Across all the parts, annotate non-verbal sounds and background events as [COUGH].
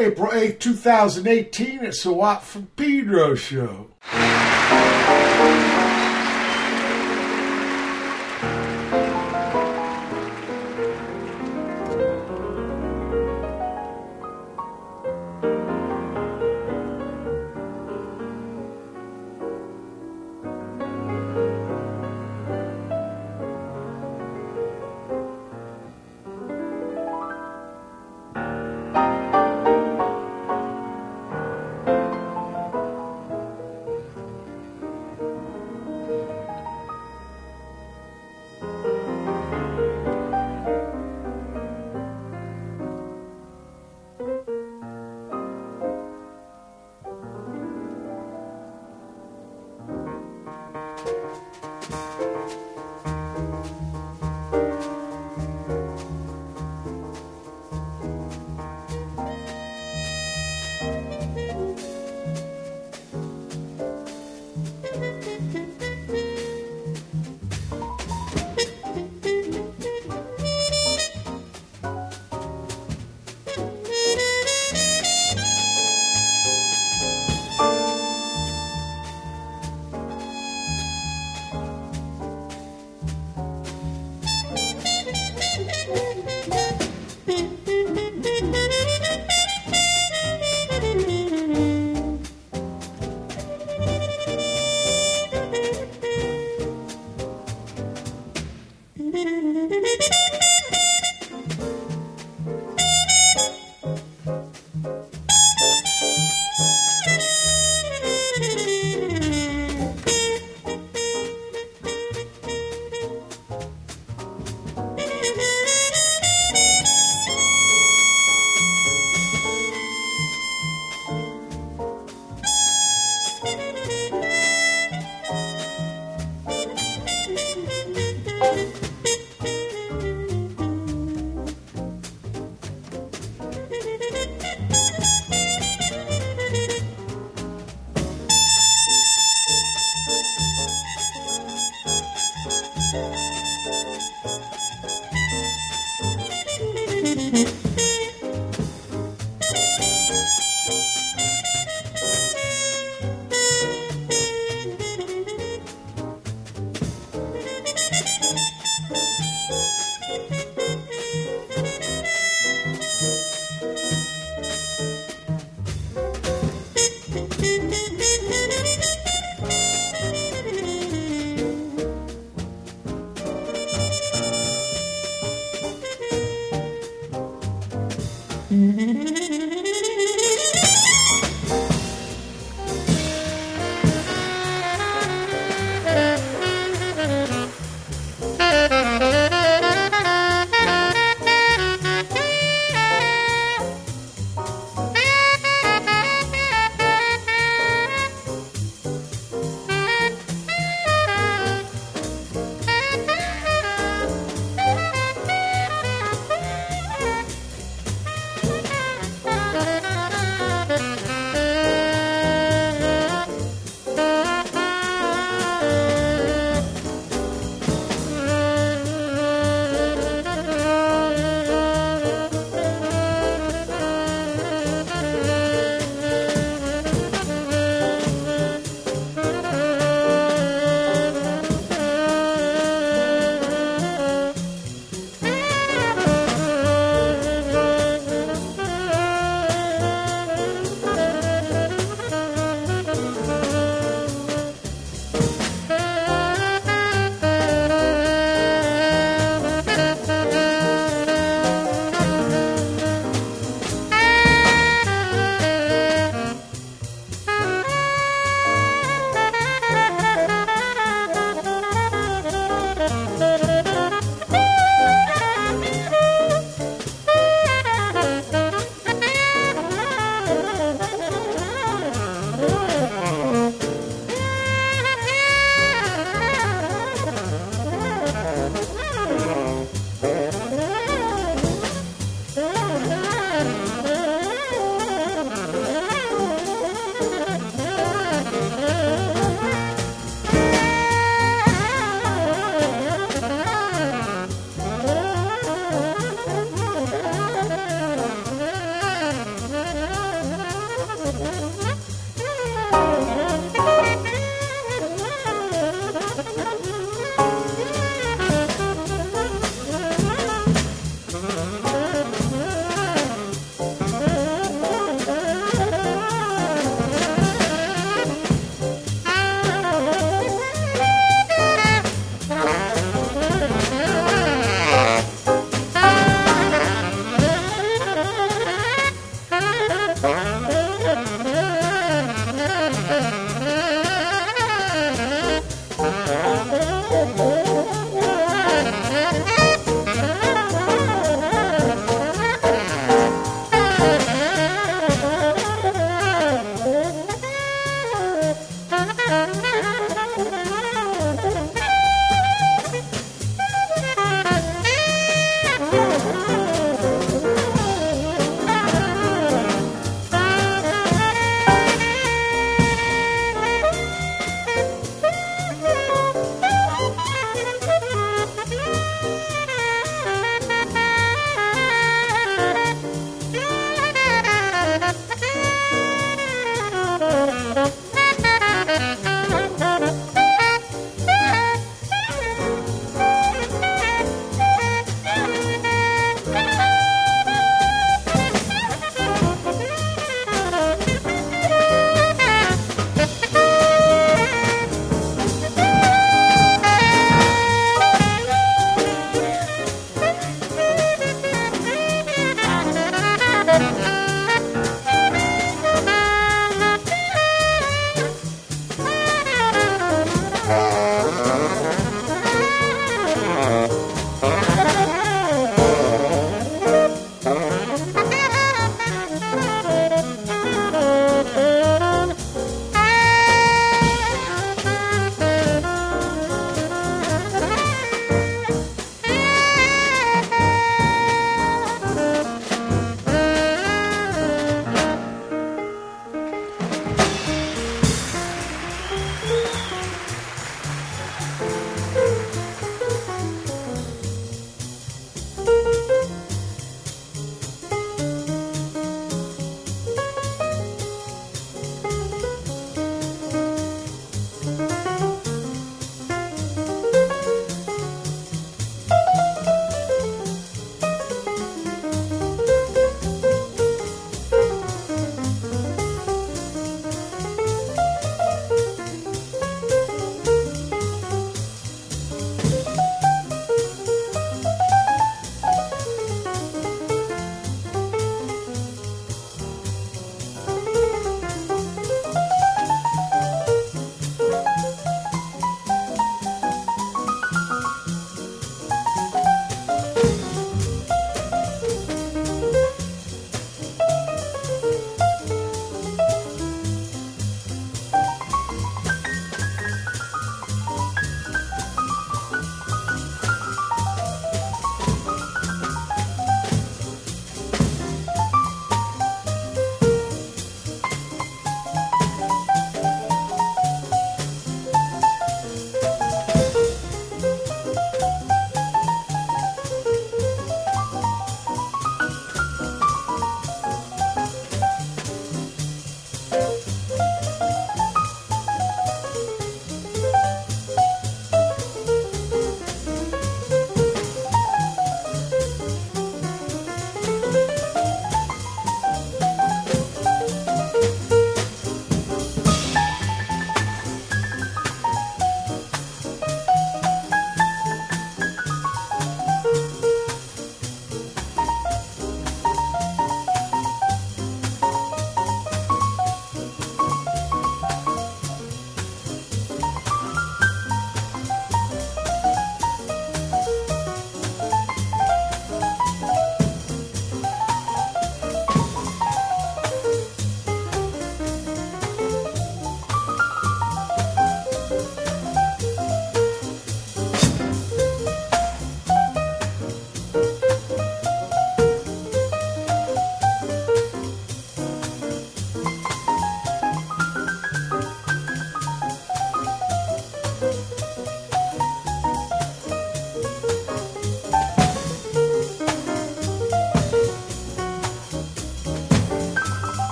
April 8th, 2018. It's the Watt from Pedro show.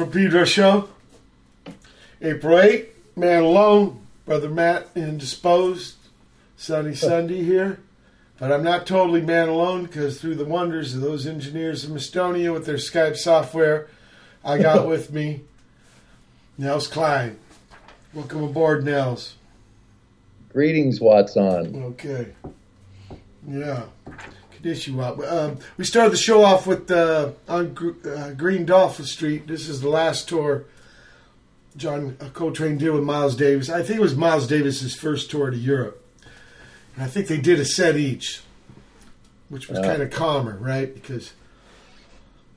From Pedro show. April 8, man alone, brother Matt indisposed, sunny Sunday here. But I'm not totally man alone because through the wonders of those engineers in Estonia with their Skype software, I got [LAUGHS] with me Nels Cline. Welcome aboard, Nels. Greetings, Watson. Okay. Yeah. Kadishiwa. Um, we started the show off with uh, on uh, Green Dolphin Street. This is the last tour John Coltrane did with Miles Davis. I think it was Miles Davis's first tour to Europe. And I think they did a set each, which was kind of calmer, right? Because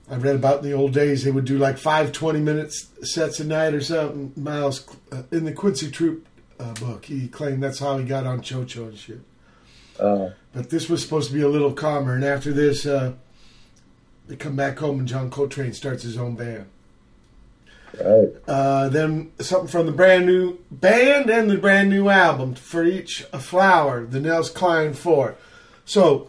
I read about in the old days they would do like five 20 minutes sets a night or something. Miles uh, in the Quincy Troupe uh, book, he claimed that's how he got on Cho Cho and shit. Uh, But this was supposed to be a little calmer. And after this, uh, they come back home and John Coltrane starts his own band. right. Uh, then something from the brand new band and the brand new album for each a flower, the Nels Cline Four. So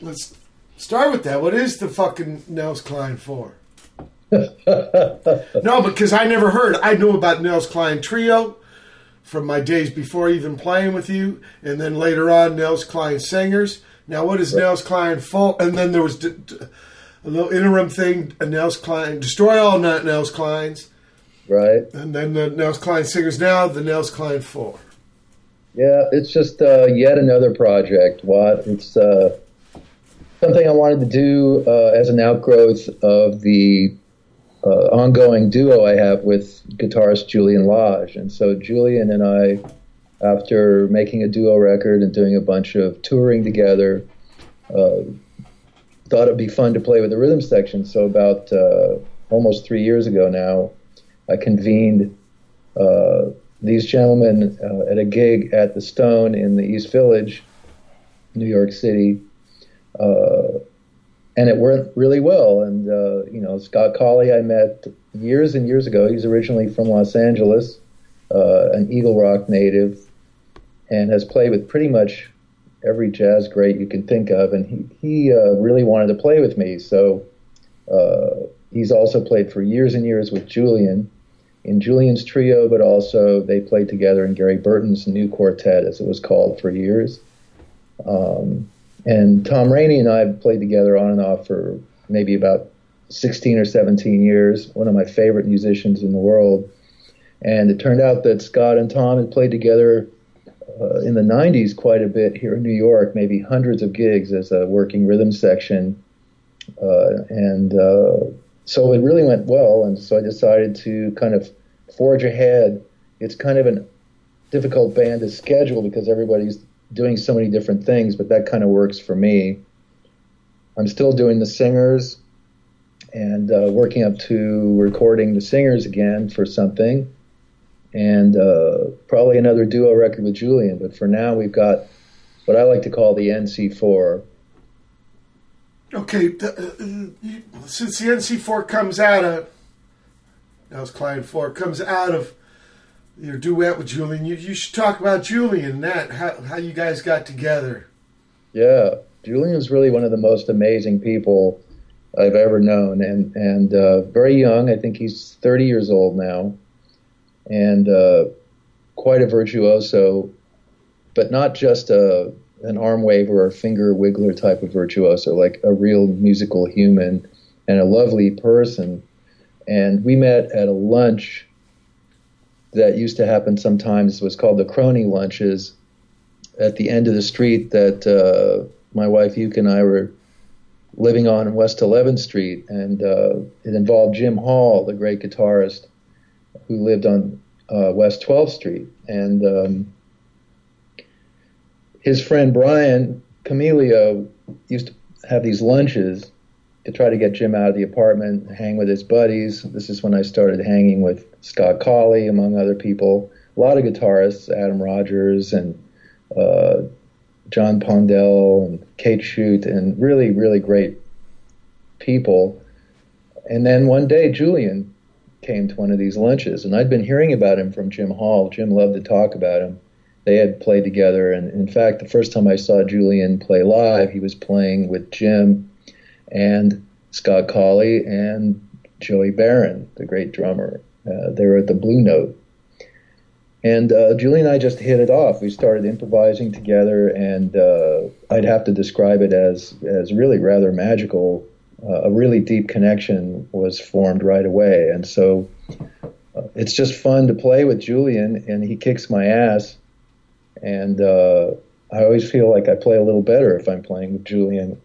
let's start with that. What is the fucking Nels Cline Four? [LAUGHS] no, because I never heard. I knew about Nels Cline Trio from my days before even playing with you, and then later on Nels Cline Singers. Now, what is Nels Cline Full? And then there was d- d- a little interim thing, a Nels Cline Destroy All Not Nels Clines. Right. And then the Nels Cline Singers now, the Nels Cline Four. Yeah, it's just uh, yet another project. What it's uh, something I wanted to do uh, as an outgrowth of the uh, ongoing duo I have with guitarist Julian Lage. And so Julian and I, after making a duo record and doing a bunch of touring together, uh, thought it'd be fun to play with the rhythm section. So about uh, almost three years ago now, I convened uh, these gentlemen uh, at a gig at the Stone in the East Village, New York City, uh, and it worked really well. And uh, you know, Scott Colley I met years and years ago. He's originally from Los Angeles, uh, an Eagle Rock native, and has played with pretty much every jazz great you can think of. And he he uh, really wanted to play with me, so. Uh, he's also played for years and years with Julian, in Julian's trio, but also they played together in Gary Burton's new quartet, as it was called for years. Um, and Tom Rainey and I played together on and off for maybe about 16 or 17 years, one of my favorite musicians in the world. And it turned out that Scott and Tom had played together uh, in the 90s quite a bit here in New York, maybe hundreds of gigs as a working rhythm section. Uh, and uh, so it really went well, and so I decided to kind of forge ahead. It's kind of a difficult band to schedule because everybody's doing so many different things, but that kind of works for me. I'm still doing the singers and uh, working up to recording the singers again for something, and uh, probably another duo record with Julian. But for now, we've got what I like to call the NC4 Okay, uh, since the NC4 comes out of that was Client Four comes out of your duet with Julian, you, you should talk about Julian and that how how you guys got together. Yeah, Julian is really one of the most amazing people I've ever known, and and uh, very young. I think he's 30 years old now, and uh, quite a virtuoso, but not just a an arm waver or finger wiggler type of virtuoso, like a real musical human and a lovely person. And we met at a lunch that used to happen sometimes. Was called the Crony Lunches at the end of the street that uh, my wife Yuka and I were living on West 11th Street. And uh, it involved Jim Hall, the great guitarist who lived on uh, West 12th Street. And um, his friend Brian Camelio used to have these lunches to try to get Jim out of the apartment, hang with his buddies. This is when I started hanging with Scott Colley, among other people. A lot of guitarists, Adam Rogers and uh, John Pondell and Kate Shute, and really, really great people. And then one day, Julian came to one of these lunches, and I'd been hearing about him from Jim Hall. Jim loved to talk about him they had played together. And in fact, the first time I saw Julian play live, he was playing with Jim and Scott Colley and Joey Baron, the great drummer. Uh, they were at the Blue Note. And uh, Julian and I just hit it off. We started improvising together, and uh, I'd have to describe it as, as really rather magical. Uh, a really deep connection was formed right away. And so uh, it's just fun to play with Julian, and he kicks my ass and uh, I always feel like I play a little better if I'm playing with Julian.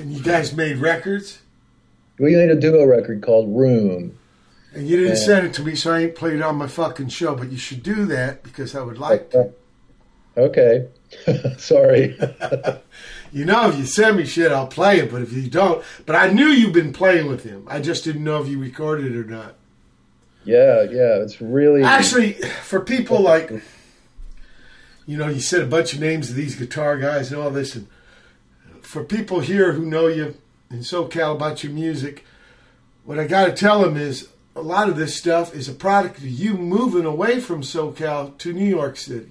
And you guys made records? We made a duo record called Room. And you didn't send it to me, so I ain't played it on my fucking show. But you should do that because I would like to. [LAUGHS] Okay. [LAUGHS] Sorry. [LAUGHS] You know, if you send me shit, I'll play it. But if you don't, but I knew you've been playing with him. I just didn't know if you recorded it or not. Yeah, yeah, it's really Actually, for people like, you know, you said a bunch of names of these guitar guys and all this, and for people here who know you in SoCal about your music, what I got to tell them is a lot of this stuff is a product of you moving away from SoCal to New York City.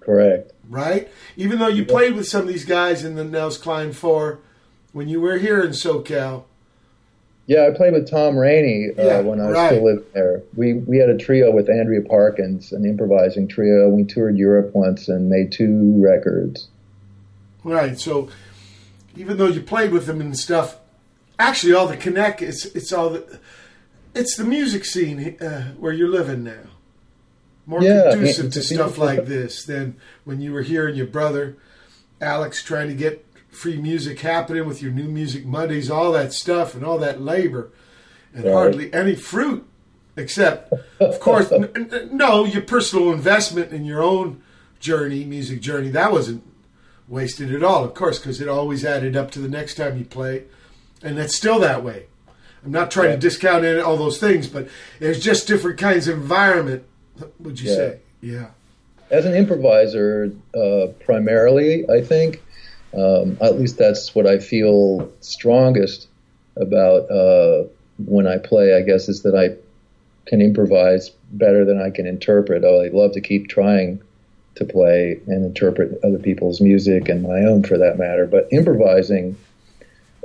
correct. right? Even though you played with some of these guys in the Nels Klein Four when you were here in SoCal. Yeah, I played with Tom Rainey uh, Yeah, when I right. still living there. We we had a trio with Andrea Parkins, an improvising trio. We toured Europe once and made two records. Right. So even though you played with them and stuff, actually all the connect it's it's all the it's the music scene uh, where you're living now. More Yeah, conducive to stuff like this than when you were here and your brother Alex trying to get free music happening with your new music Mondays, all that stuff and all that labor, and Right. hardly any fruit, except, of course, [LAUGHS] n- n- no, your personal investment in your own journey, music journey, that wasn't wasted at all, of course, because it always added up to the next time you play, and that's still that way. I'm not trying Yeah. to discount any, all those things, but it's just different kinds of environment. Would you Yeah. say? Yeah. As an improviser, uh, primarily, I think, um, at least that's what I feel strongest about uh, when I play. I guess is that I can improvise better than I can interpret. Oh, I love to keep trying to play and interpret other people's music and my own, for that matter. But improvising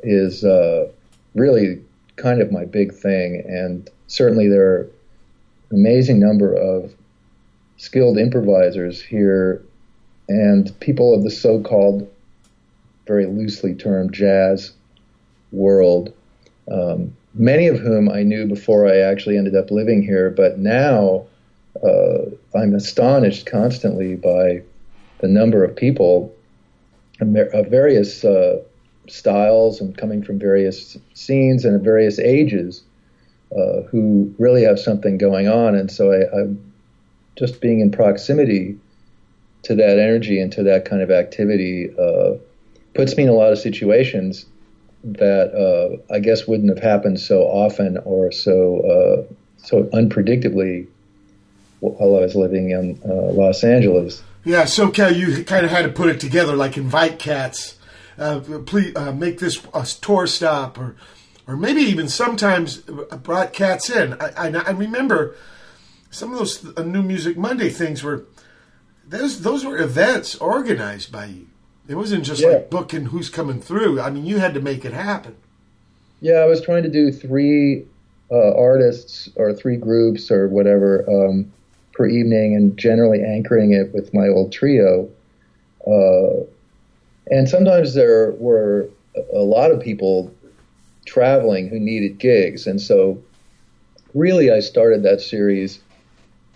is uh, really kind of my big thing, and certainly there are an amazing number of skilled improvisers here and people of the so-called very loosely termed jazz world um, many of whom I knew before I actually ended up living here but now uh, I'm astonished constantly by the number of people of various uh, styles and coming from various scenes and at various ages uh, who really have something going on. And so I, I'm just being in proximity to that energy and to that kind of activity uh, puts me in a lot of situations that uh, I guess wouldn't have happened so often or so uh, so unpredictably while I was living in uh, Los Angeles. Yeah, SoCal, you kind of had to put it together, like invite cats, uh, please uh, make this a tour stop, or or maybe even sometimes brought cats in. I, I, I remember some of those uh, New Music Monday things were those those were events organized by you. It wasn't just Yeah. like booking who's coming through. I mean, you had to make it happen. Yeah, I was trying to do three uh, artists or three groups or whatever um, per evening, and generally anchoring it with my old trio. Uh, and sometimes there were a- lot of people traveling who needed gigs, and so really I started that series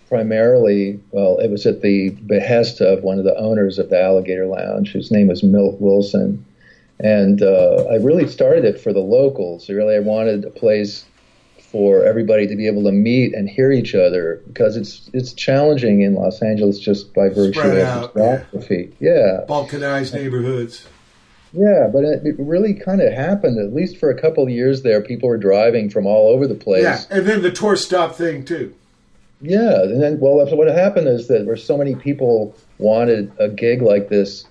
primarily. Well, it was at the behest of one of the owners of the Alligator Lounge, whose name was Milt Wilson and uh, I really started it for the locals. Really, I wanted a place for everybody to be able to meet and hear each other because it's it's challenging in Los Angeles just by virtue Spread of geography. Yeah, Balkanized neighborhoods. yeah, but it, it really kind of happened. At least for a couple of years there, people were driving from all over the place. Yeah, and then the tour stop thing too. Yeah, and then well, what happened is that there were so many people wanted a gig like this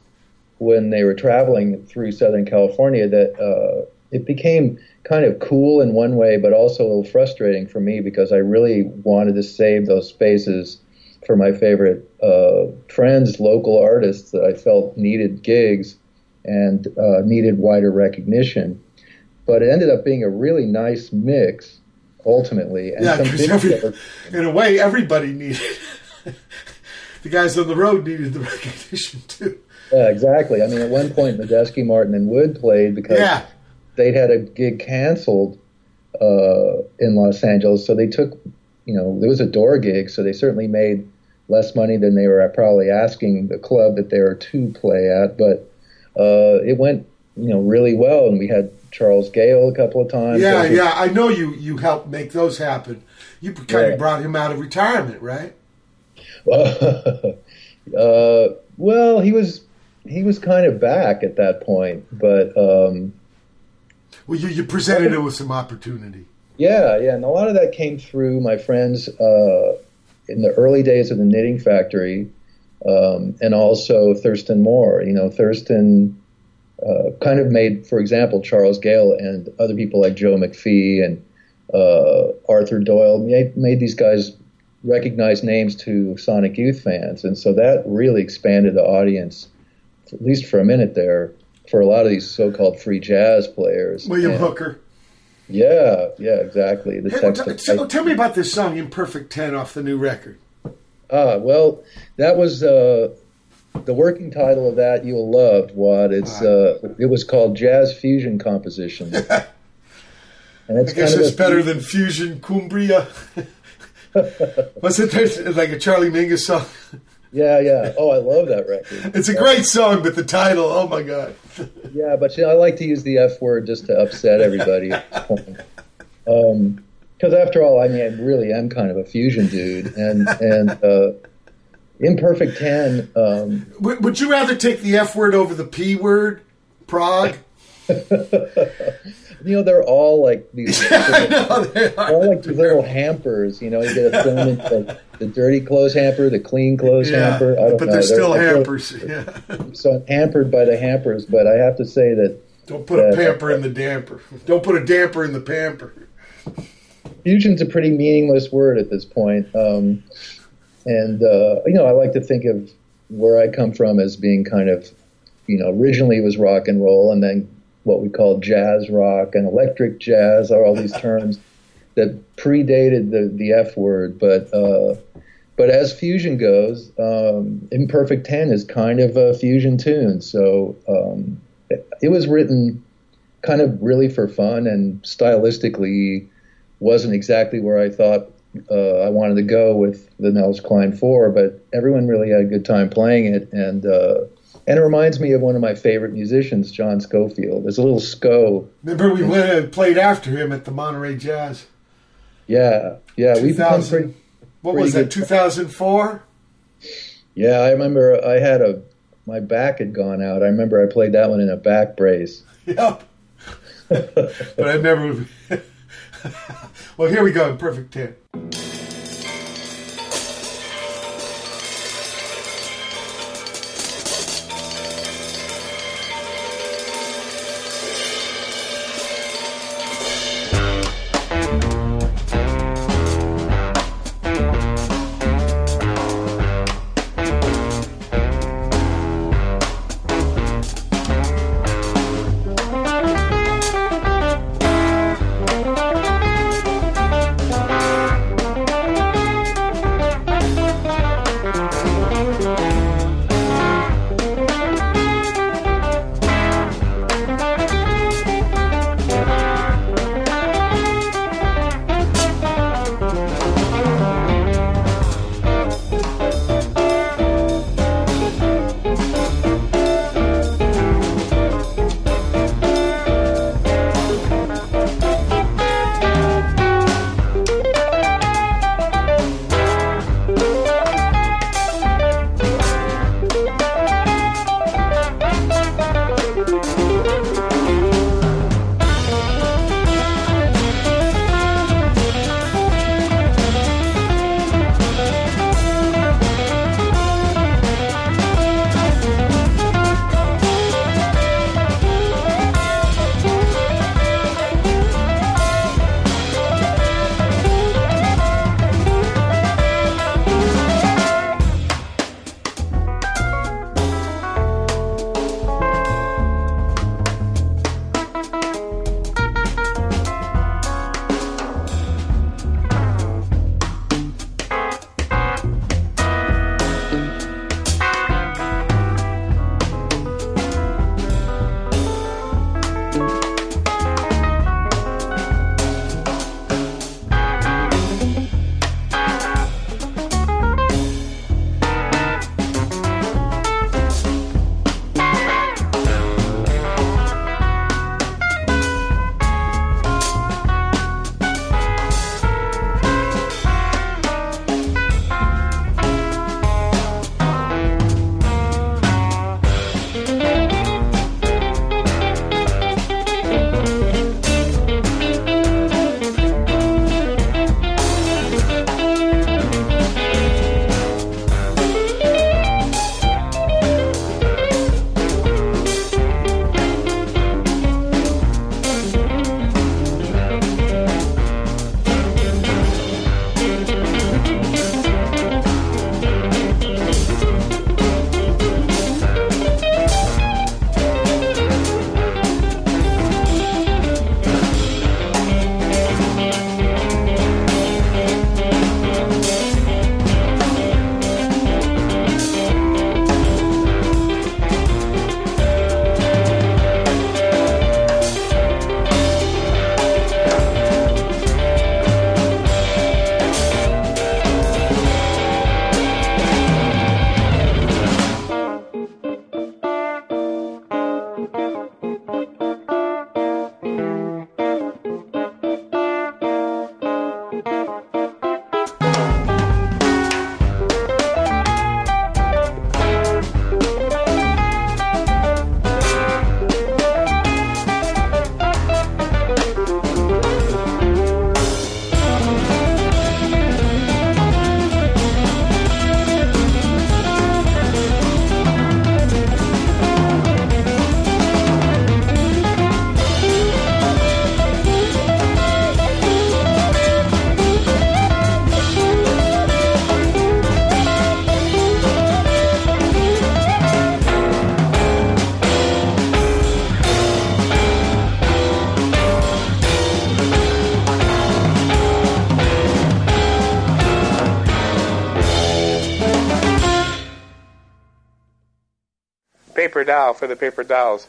when they were traveling through Southern California that uh, it became kind of cool in one way, but also a little frustrating for me because I really wanted to save those spaces for my favorite uh, friends, local artists that I felt needed gigs and uh, needed wider recognition. But it ended up being a really nice mix ultimately. And Yeah, because every, in a way, everybody needed. [LAUGHS] the guys on the road needed the [LAUGHS] recognition too. Yeah, exactly. I mean, at one point, Medeski, Martin, and Wood played because Yeah, they'd had a gig canceled uh, in Los Angeles, so they took, you know, it was a door gig, so they certainly made less money than they were probably asking the club that they were to play at, but uh, it went, you know, really well, and we had Charles Gayle a couple of times. yeah, were- yeah. I know you. You helped make those happen. You kind of brought him out of retirement, right? [LAUGHS] uh, well, he was he was kind of back at that point, but um, well, you, you presented it with some opportunity. Yeah, yeah, and a lot of that came through my friends uh, in the early days of the Knitting Factory, um, and also Thurston Moore. You know, Thurston uh, kind of made, for example, Charles Gayle and other people like Joe McPhee and uh, Arthur Doyle made, made these guys recognize names to Sonic Youth fans, and so that really expanded the audience, at least for a minute there, for a lot of these so-called free jazz players. William and, Hooker. Yeah, yeah, exactly. The hey, text t- tell me about this song "Imperfect Ten" off the new record. Ah, well, that was uh, the working title of that. You'll love what it's. Uh, it was called Jazz Fusion Composition. [LAUGHS] and it's I guess it's better than Fusion Cumbria. [LAUGHS] was it like a Charlie Mingus song? Yeah, yeah. Oh, I love that record. It's a great song, but the title, oh my god. yeah, but you know, I like to use the F word just to upset everybody. [LAUGHS] um, because after all, I mean, I really am kind of a fusion dude, and and uh, imperfect ten. Um, would, would you rather take the F word over the P word, prog? [LAUGHS] you know, they're all like [LAUGHS] these. they are. all like these little hampers. You know, you get a thrown into [LAUGHS] like, the dirty clothes hamper, the clean clothes yeah, hamper. I don't but know. they're still they're, hampers. [LAUGHS] yeah. So I'm hampered by the hampers, but I have to say that. Don't put that, a pamper in the damper. Don't put a damper in the pamper. Fusion's a pretty meaningless word at this point. Um, and, uh, you know, I like to think of where I come from as being kind of, you know, originally it was rock and roll and then what we call jazz rock and electric jazz are all these [LAUGHS] terms that predated the, the F word. But, uh, but as fusion goes, um, Imperfect 10 is kind of a fusion tune. So um, it, it was written kind of really for fun and stylistically wasn't exactly where I thought uh, I wanted to go with the Nels Cline 4, but everyone really had a good time playing it. And, uh, and it reminds me of one of my favorite musicians, John Scofield. There's a little Sco. Remember, we went and played after him at the Monterey Jazz. Yeah, yeah, we've become pretty. What pretty was that? 2004. Yeah, I remember. I had a my back had gone out. I remember I played that one in a back brace. [LAUGHS] Yep. but I never. [LAUGHS] well, here we go in perfect 10. Doll for the paper dolls.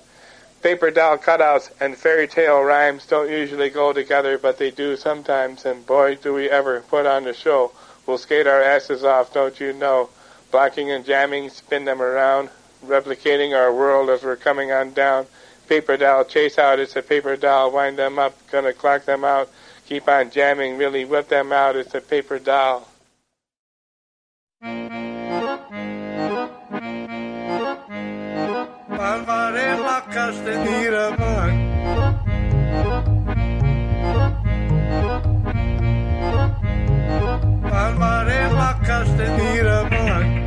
Paper doll cutouts and fairy tale rhymes don't usually go together, but they do sometimes, and boy, do we ever put on the show. We'll skate our asses off, don't you know? Blocking and jamming, spin them around, replicating our world as we're coming on down. Paper doll, chase out, it's a paper doll, wind them up, gonna clock them out. Keep on jamming, really whip them out, it's a paper doll. Alvarema Castanira Bank. Alvarema Castanira Bank.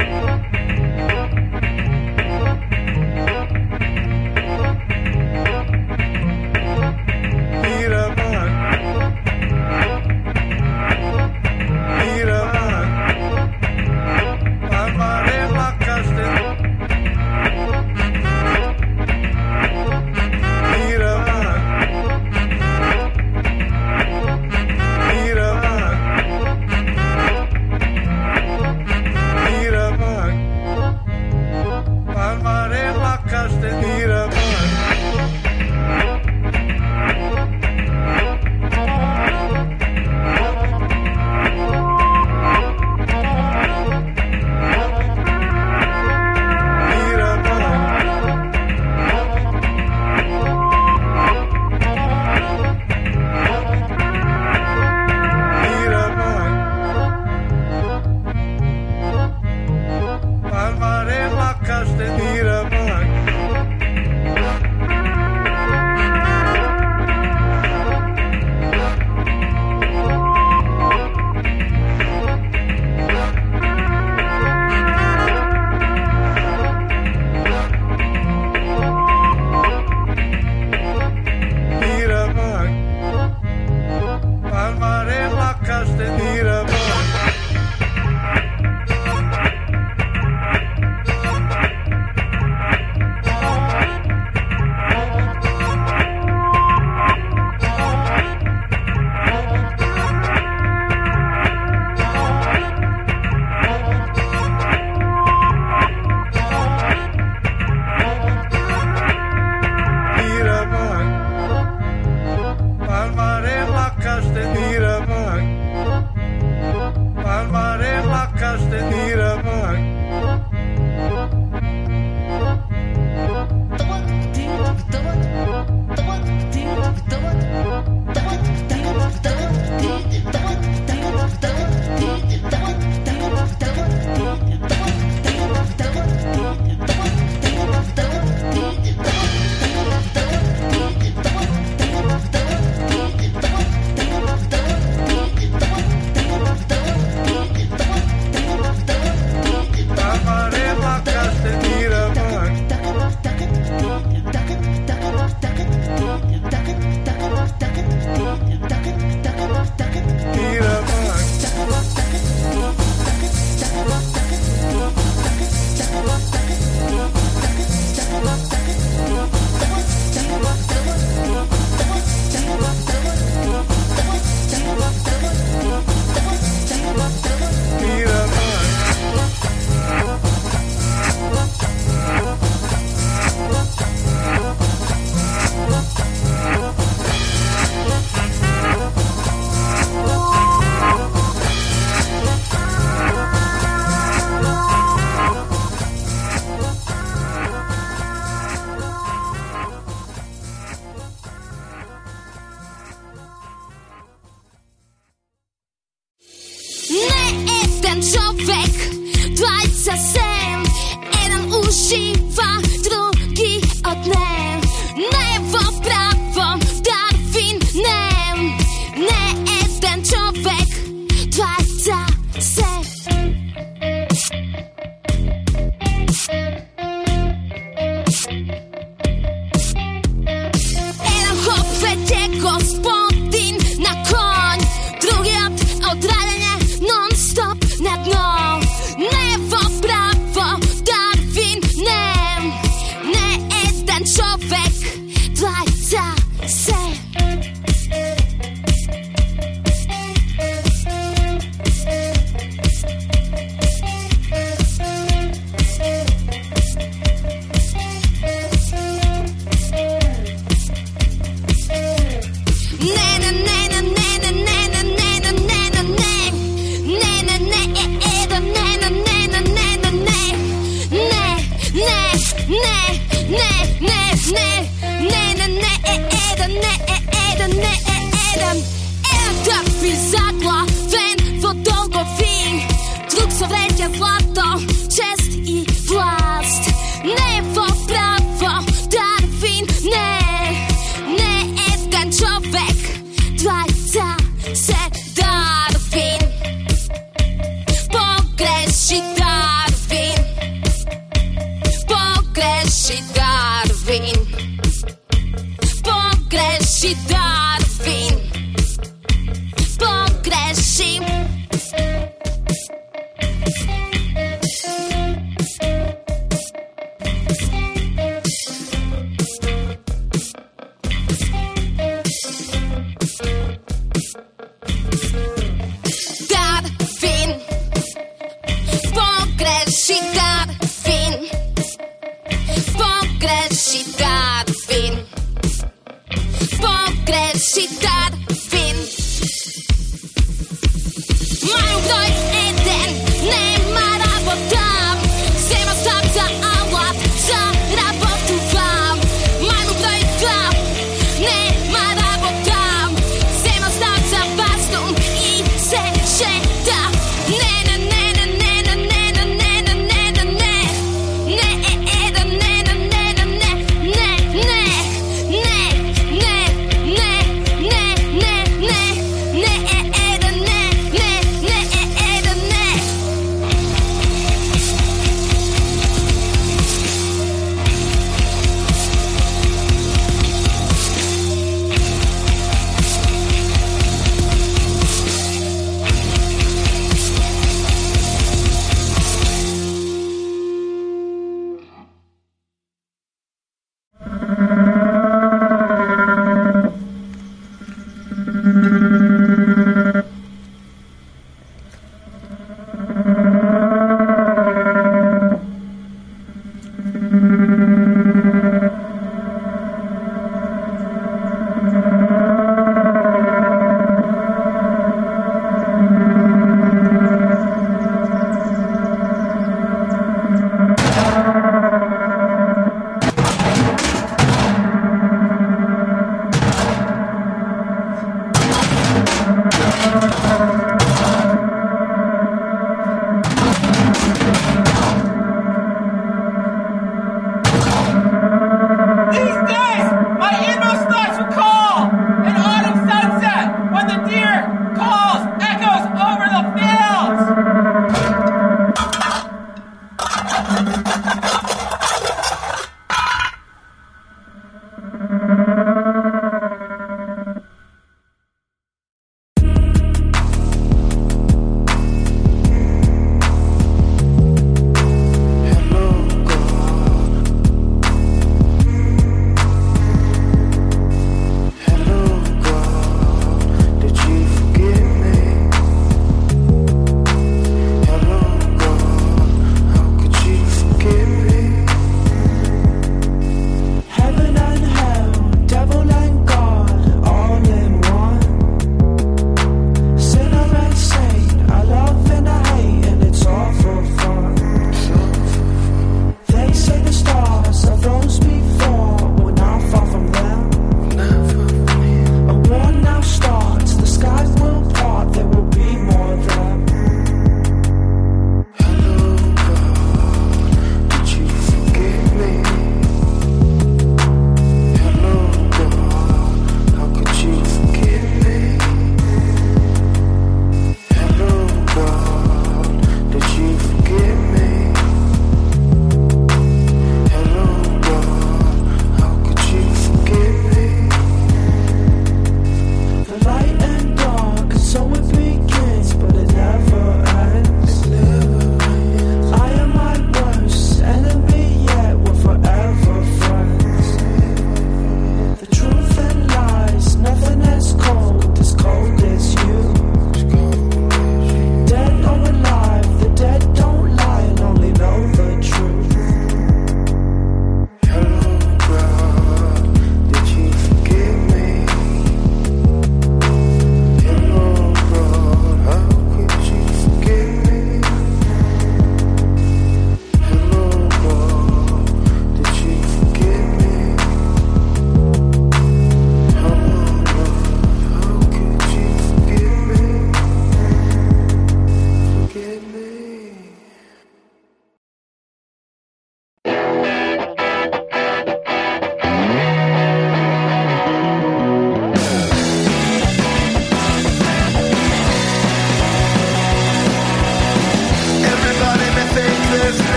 Adam, er darf viel sein.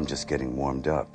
I'm just getting warmed up.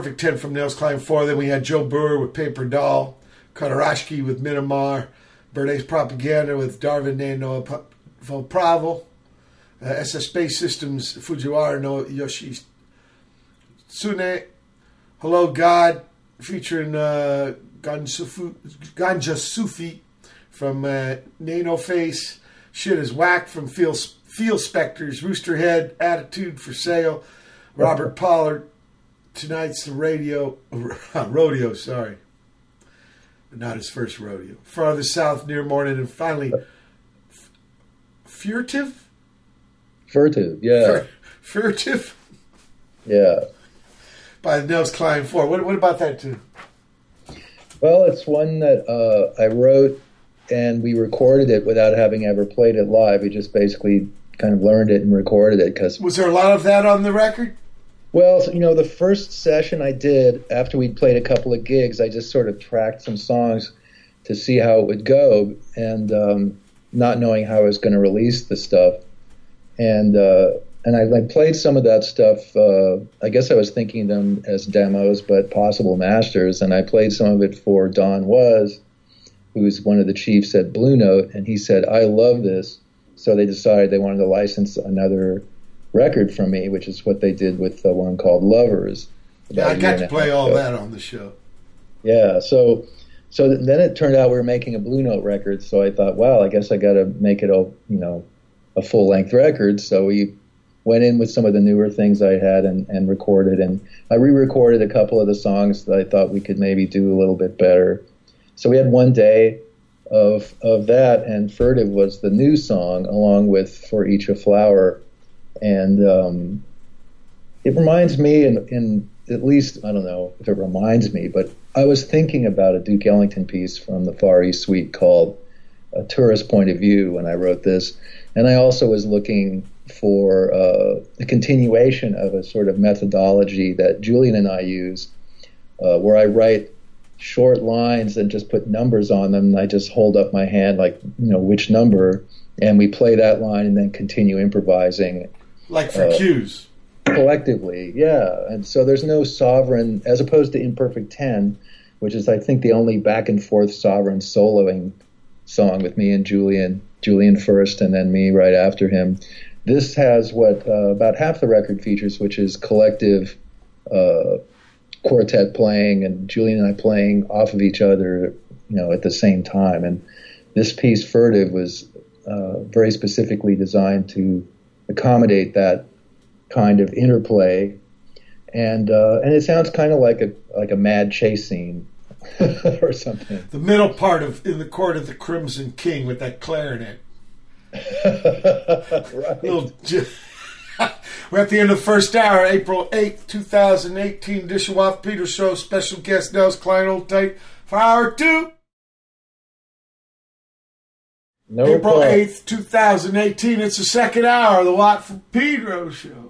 Perfect 10 from Nels Cline 4. Then we had Joe Brewer with Paper Doll, Kottarashky with Myanmar, Bernays Propaganda with Darwin Ne no Volpravo, uh, SS Space Systems Fujiwara no Yoshi Tsune, Hello God, featuring uh, Gonjasufi from uh, N8noface, Shit is Whack from Feel, Feel Spectres, Rooster Head, Attitude for Sale, Robert Pollard, tonight's the radio, [LAUGHS] rodeo, sorry. Not his first rodeo. Farther south, near morning, and finally, Furtive? Furtive, yeah. Furtive? Yeah. By the Nels Cline 4. What, what about that tune? Well, it's one that uh, I wrote and we recorded it without having ever played it live. We just basically kind of learned it and recorded it because Was there a lot of that on the record? Well, you know, the first session I did after we'd played a couple of gigs, I just sort of tracked some songs to see how it would go, and um, not knowing how I was going to release the stuff, and uh, and I, I, played some of that stuff. Uh, I guess I was thinking them as demos, but possible masters, and I played some of it for Don Was, who was one of the chiefs at Blue Note, and he said, "I love this." So they decided they wanted to license another record from me, which is what they did with the one called Lovers. Yeah, I got to play all that on the show. Yeah, so so then it turned out we were making a Blue Note record. So I thought, well, I guess I got to make it a you know a full length record. So we went in with some of the newer things I had and, and recorded, and I re-recorded a couple of the songs that I thought we could maybe do a little bit better. So we had one day of of that, and Furtive was the new song along with For Each a Flower and um, it reminds me, in, in at least I don't know if it reminds me, but I was thinking about a Duke Ellington piece from the Far East Suite called "A Tourist Point of View" when I wrote this, and I also was looking for uh, a continuation of a sort of methodology that Julian and I use, uh, where I write short lines and just put numbers on them. And I just hold up my hand like you know which number, and we play that line and then continue improvising like for uh, cues. Collectively, yeah. And so there's no sovereign, as opposed to Imperfect 10, which is, I think, the only back and forth sovereign soloing song with me and Julian, Julian first, and then me right after him. This has what uh, about half the record features, which is collective uh, quartet playing and Julian and I playing off of each other, you know, at the same time. And this piece, Furtive, was uh, very specifically designed to accommodate that kind of interplay. And uh, and it sounds kind of like a like a mad chase scene [LAUGHS] or something. The middle part of in the court of the Crimson King with that clarinet. [LAUGHS] right. Little, [LAUGHS] we're at the end of the first hour, April 8th, 2018, Dishwaff Peter Show, special guest Nels Cline Old Tight for hour two. No April problem. 8th, 2018. It's the second hour of the Watt from Pedro show.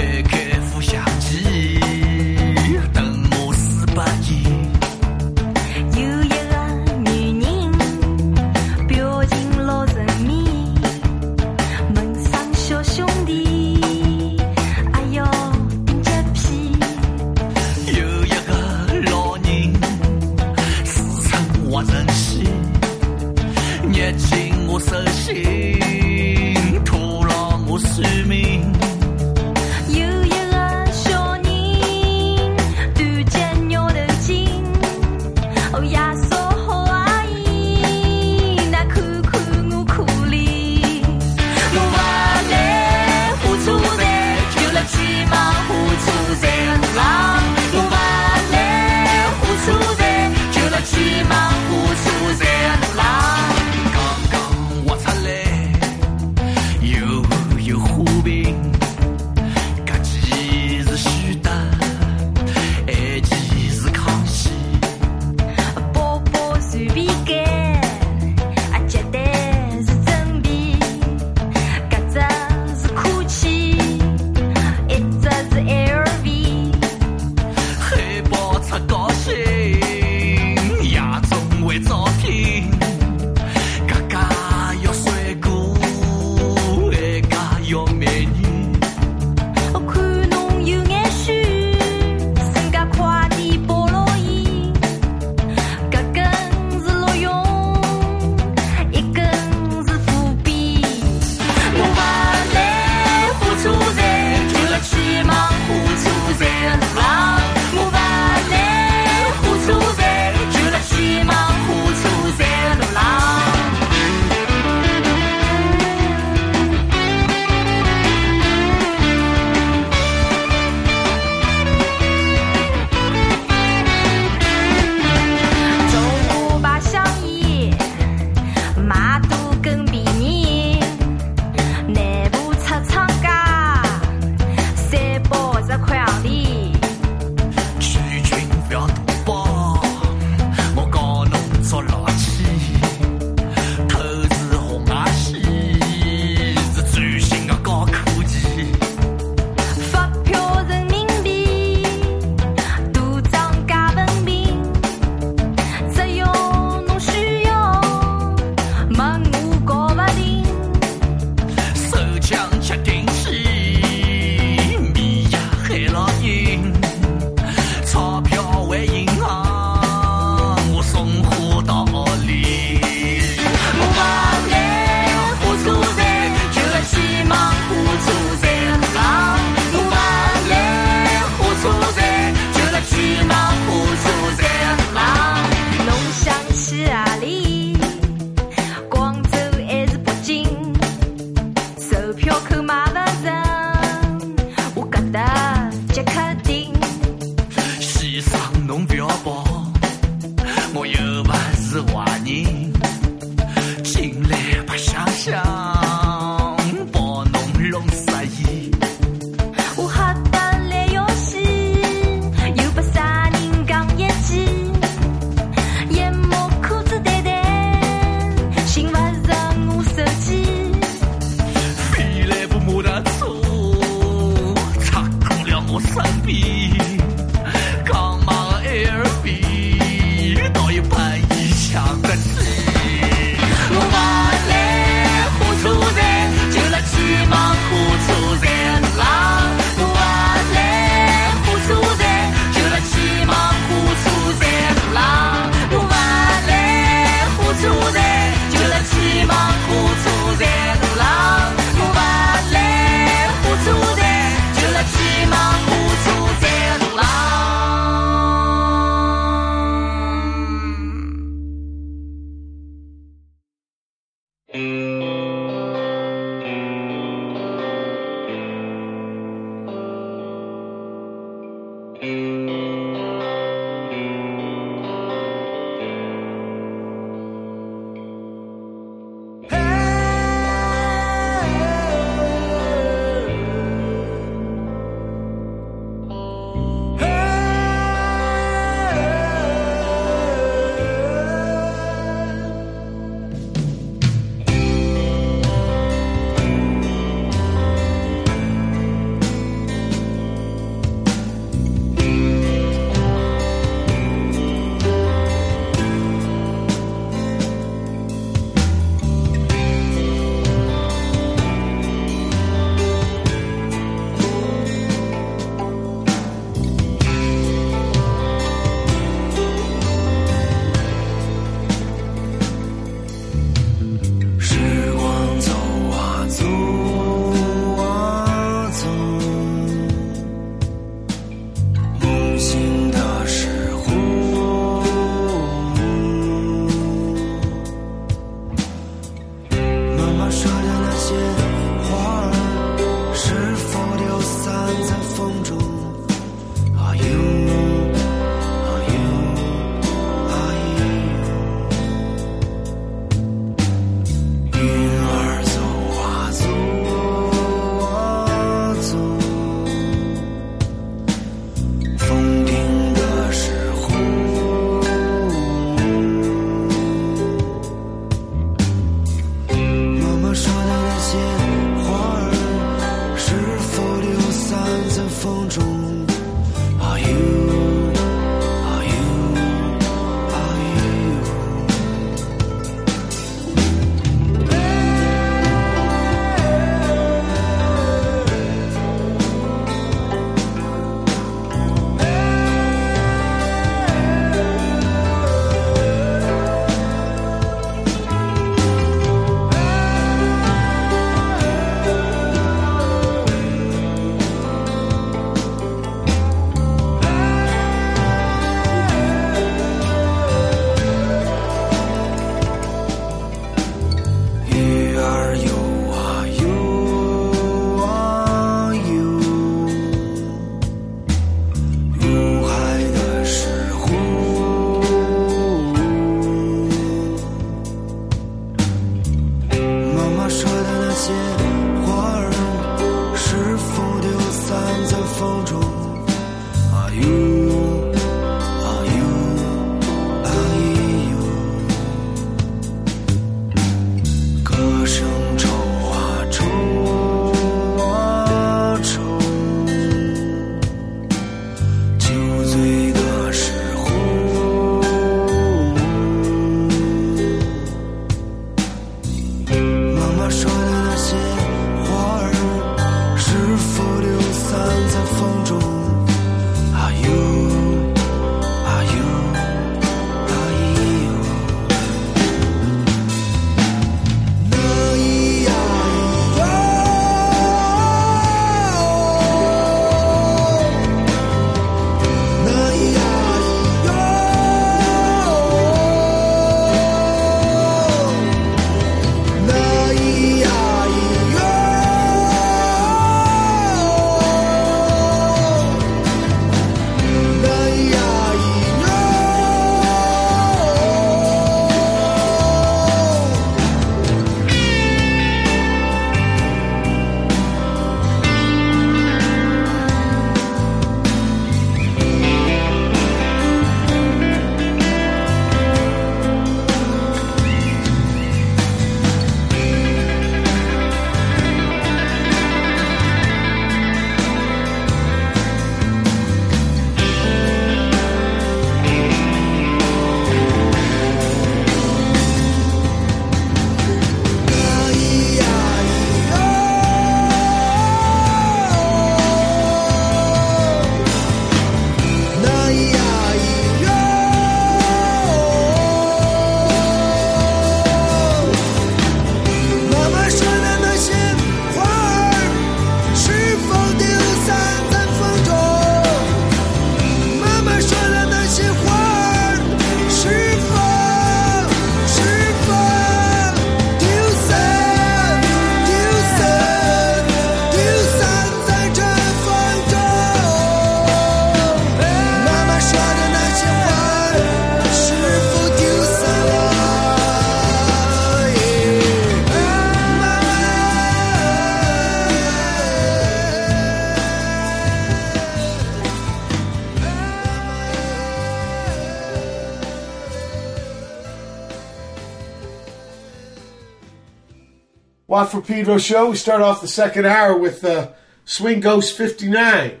Watt for Pedro show. We start off the second hour with uh, Swing Ghost 59.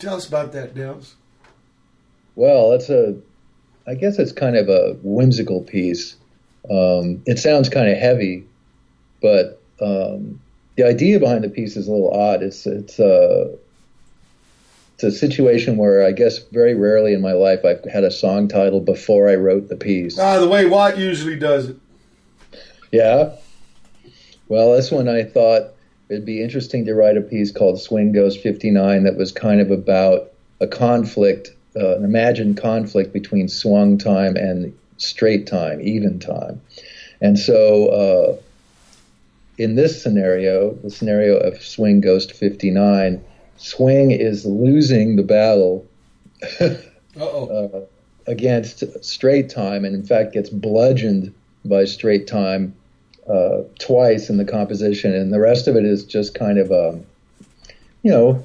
Tell us about that, Nels. Well, it's a, I guess it's kind of a whimsical piece. Um, it sounds kind of heavy, but um, the idea behind the piece is a little odd. It's it's a it's a situation where I guess very rarely in my life I've had a song title before I wrote the piece. Ah, the way Watt usually does it. Yeah. Well, this one I thought it'd be interesting to write a piece called Swing Ghost 59 that was kind of about a conflict, uh, an imagined conflict between swung time and straight time, even time. And so uh, in this scenario, the scenario of Swing Ghost 59, Swing is losing the battle [LAUGHS] uh, against straight time, and in fact gets bludgeoned by straight time uh, twice in the composition, and the rest of it is just kind of a, you know,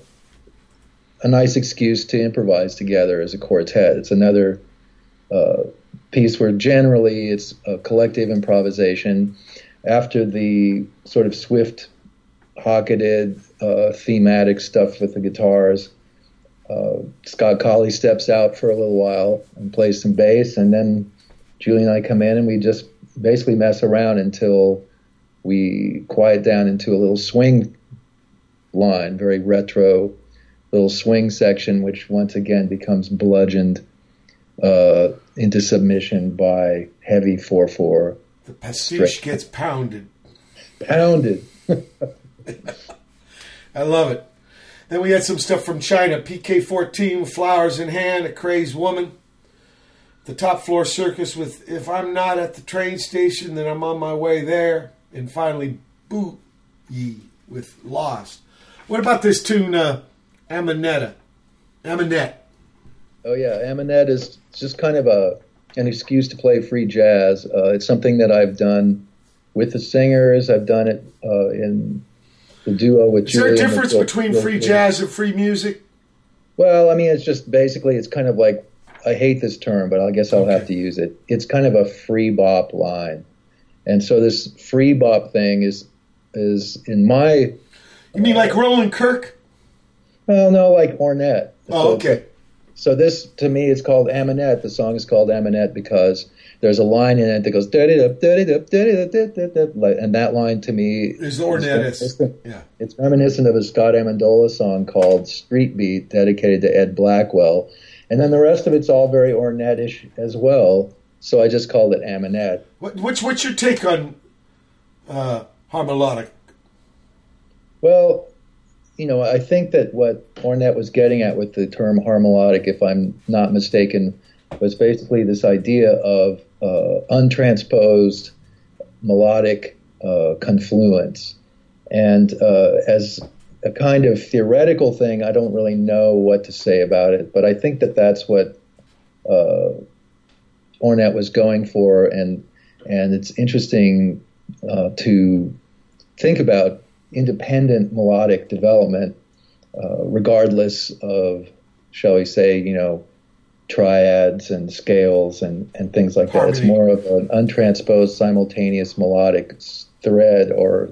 a nice excuse to improvise together as a quartet. It's another uh, piece where generally it's a collective improvisation. After the sort of swift, hocketed uh, thematic stuff with the guitars, uh, Scott Colley steps out for a little while and plays some bass, and then Julian and I come in and we just basically mess around until we quiet down into a little swing line, very retro little swing section, which once again becomes bludgeoned uh, into submission by heavy four four The pastiche gets pounded. pounded. [LAUGHS] I love it. Then we had some stuff from China. PK14 flowers in hand, a crazed woman. The top floor circus with If I'm Not at the Train Station, then I'm on my way there. And finally, Boo Ye with Lost. What about this tune, uh, Amanetta? Amenette. Oh yeah, Amenette is just kind of a an excuse to play free jazz. Uh, it's something that I've done with the singers. I've done it uh, in the duo with Is there a difference between free jazz and free music? Well, I mean, it's just basically it's kind of like I hate this term, but I guess I'll have to use it. It's kind of a free bop line, and so this free bop thing is is in my You mean like Roland Kirk? well, no, like Ornette. Oh, So- okay. So this, to me, is called Amenette. The song is called Amenette because there's a line in it that goes dirty up, dirty up, dirty up, dirty up, like, and that line to me Is Ornette it's, Yeah. it's reminiscent of a Scott Amendola song called Street Beat, dedicated to Ed Blackwell, and then the rest of it's all very Ornette-ish as well. So I just called it Amenette. What, what's, what's your take on uh, harmolodic? Well, you know, I think that what Ornette was getting at with the term harmolodic, if I'm not mistaken, was basically this idea of uh, untransposed melodic uh, confluence. And uh, as a kind of theoretical thing, I don't really know what to say about it, but I think that that's what uh, Ornette was going for, and and it's interesting uh, to think about independent melodic development, uh, regardless of, shall we say, you know, triads and scales and, and things like that. It's more of an untransposed, simultaneous melodic thread or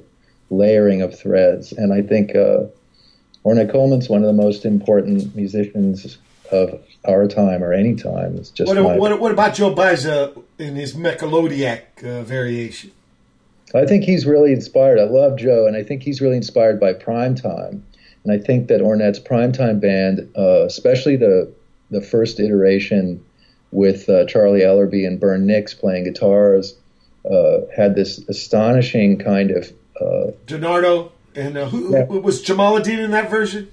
layering of threads. And I think uh, Ornette Coleman's one of the most important musicians of our time or any time. It's just What, what, what about Joe Baiza in his Mecolodic uh, variation? I think he's really inspired. I love Joe, and I think he's really inspired by Primetime. And I think that Ornette's Primetime band, uh, especially the the first iteration with uh, Charlie Ellerbee and Bern Nix playing guitars, uh, had this astonishing kind of. Uh, Denardo and uh, who, Yeah. who was Jamaaladeen in that version?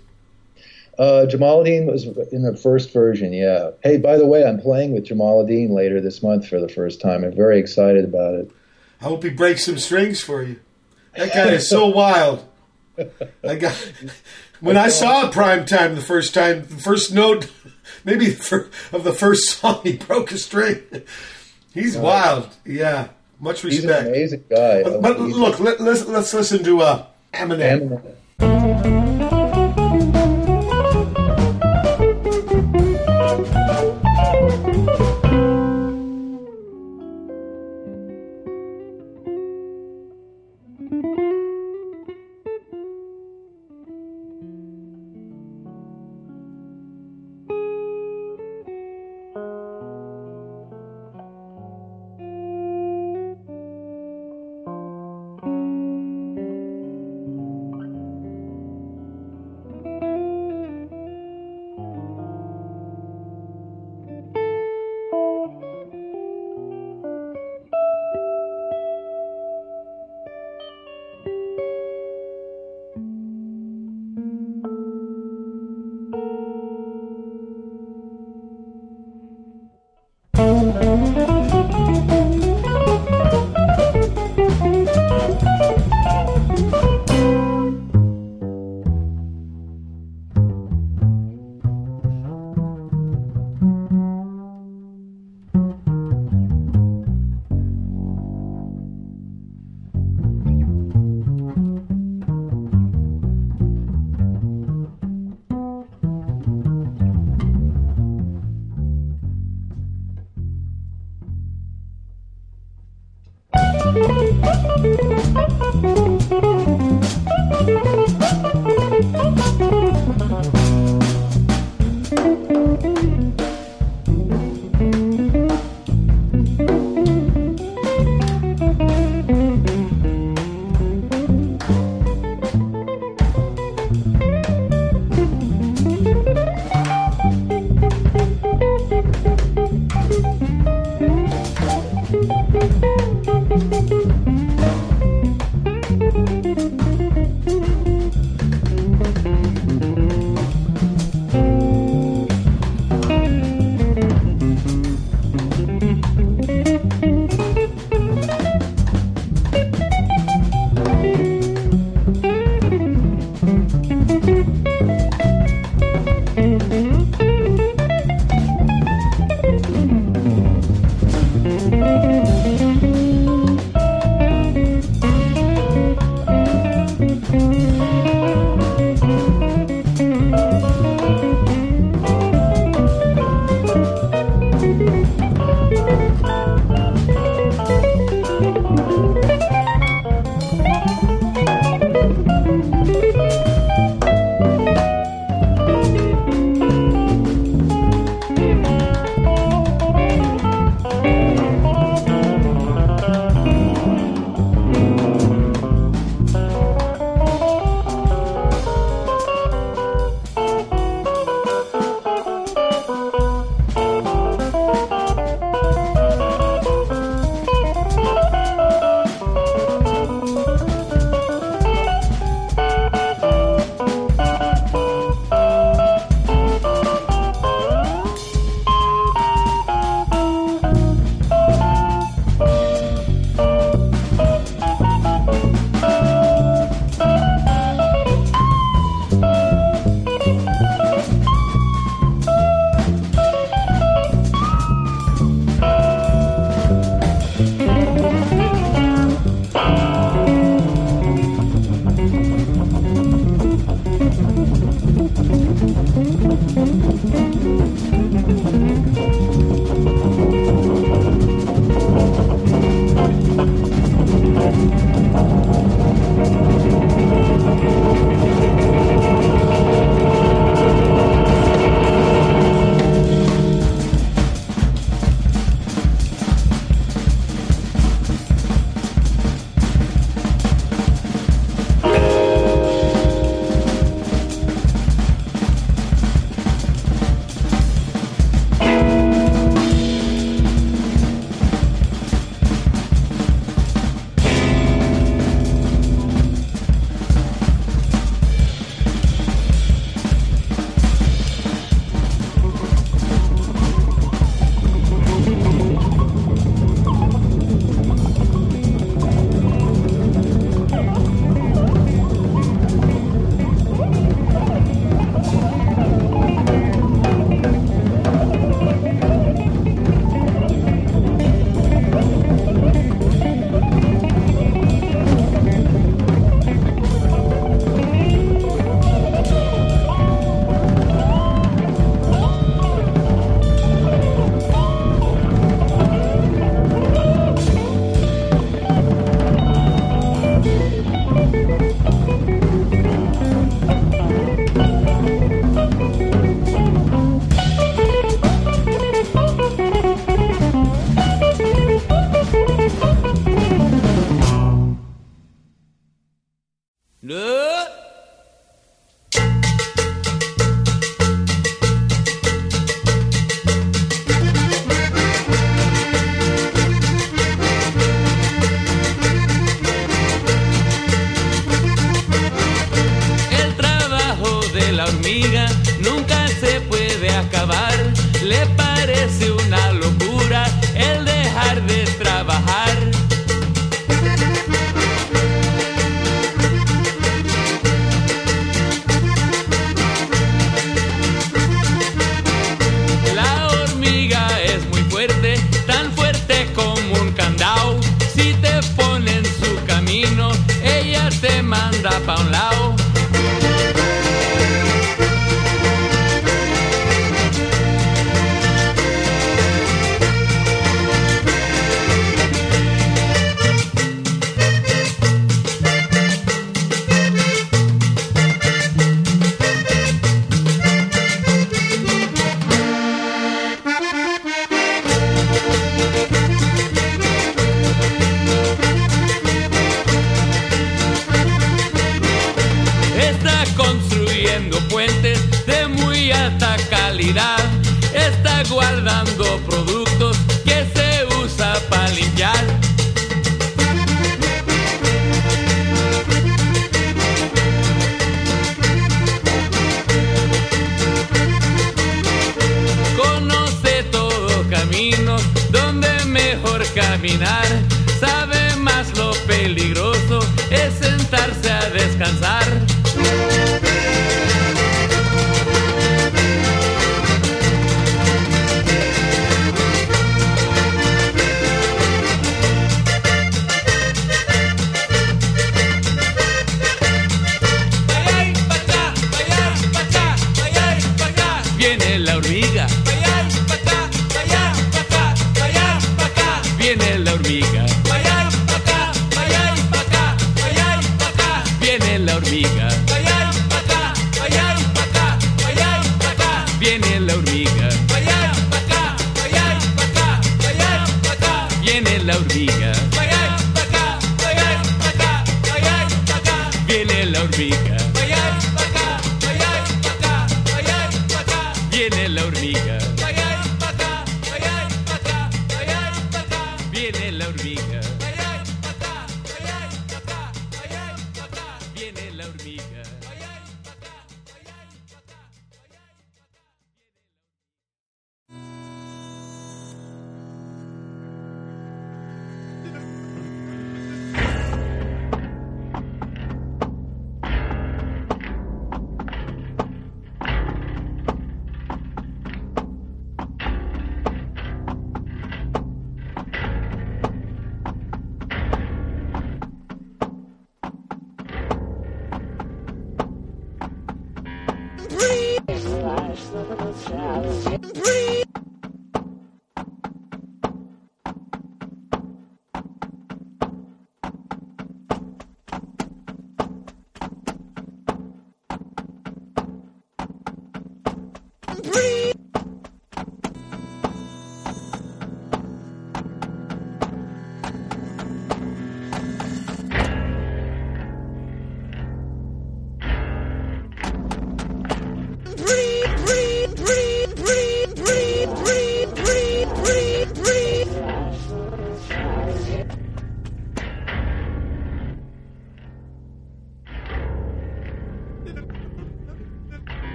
uh, Jamaaladeen was in the first version, yeah. Hey, by the way, I'm playing with Jamaaladeen later this month for the first time. I'm very excited about it. I hope he breaks some strings for you. That guy is so [LAUGHS] wild. That guy. When I saw Prime Time the first time, the first note, [LAUGHS] maybe of the first song, he broke a string. He's wild. Yeah, much respect. He's an amazing guy. But, but look, let, let's let's listen to uh, Amenette. Amenette.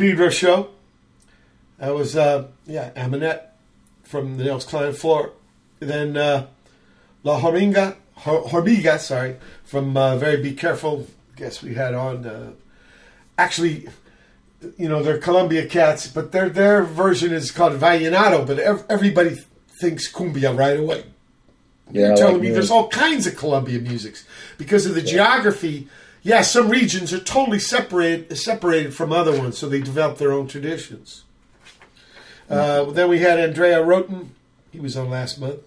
Pedro show. That was uh yeah, Amenette from the Nels Cline floor. Then uh La Hormiga Hor- Hormiga, sorry, from uh, Very Be Careful. Guess we had on uh actually you know, they're Colombia cats, but their their version is called Vallenato, but ev- everybody thinks cumbia right away. Yeah, You're telling like me there's all kinds of Colombia musics because of the geography. Yeah, some regions are totally separated separated from other ones, so they develop their own traditions. Uh, then we had Andrea Rottin. He was on last month.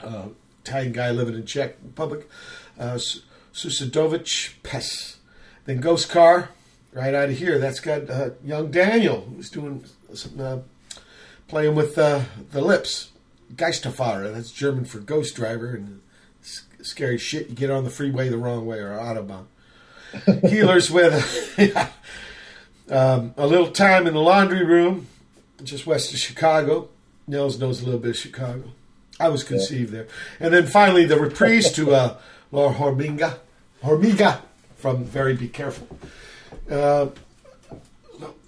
Uh, Italian guy living in Czech Republic. Uh, Su- Sousedovic Pes. Then Ghostcar, right out of here. That's got uh, young Daniel, who's doing some uh, playing with uh, the lips. Geisterfahrer, that's German for ghost driver, and scary shit. You get on the freeway the wrong way or autobahn. [LAUGHS] Heelerz with [LAUGHS] um, a little time in the laundry room, just west of Chicago. Nels knows a little bit of Chicago. I was conceived there, and then finally the reprise to uh, [LAUGHS] La Hormiga, Hormiga from Very Be Careful. Uh,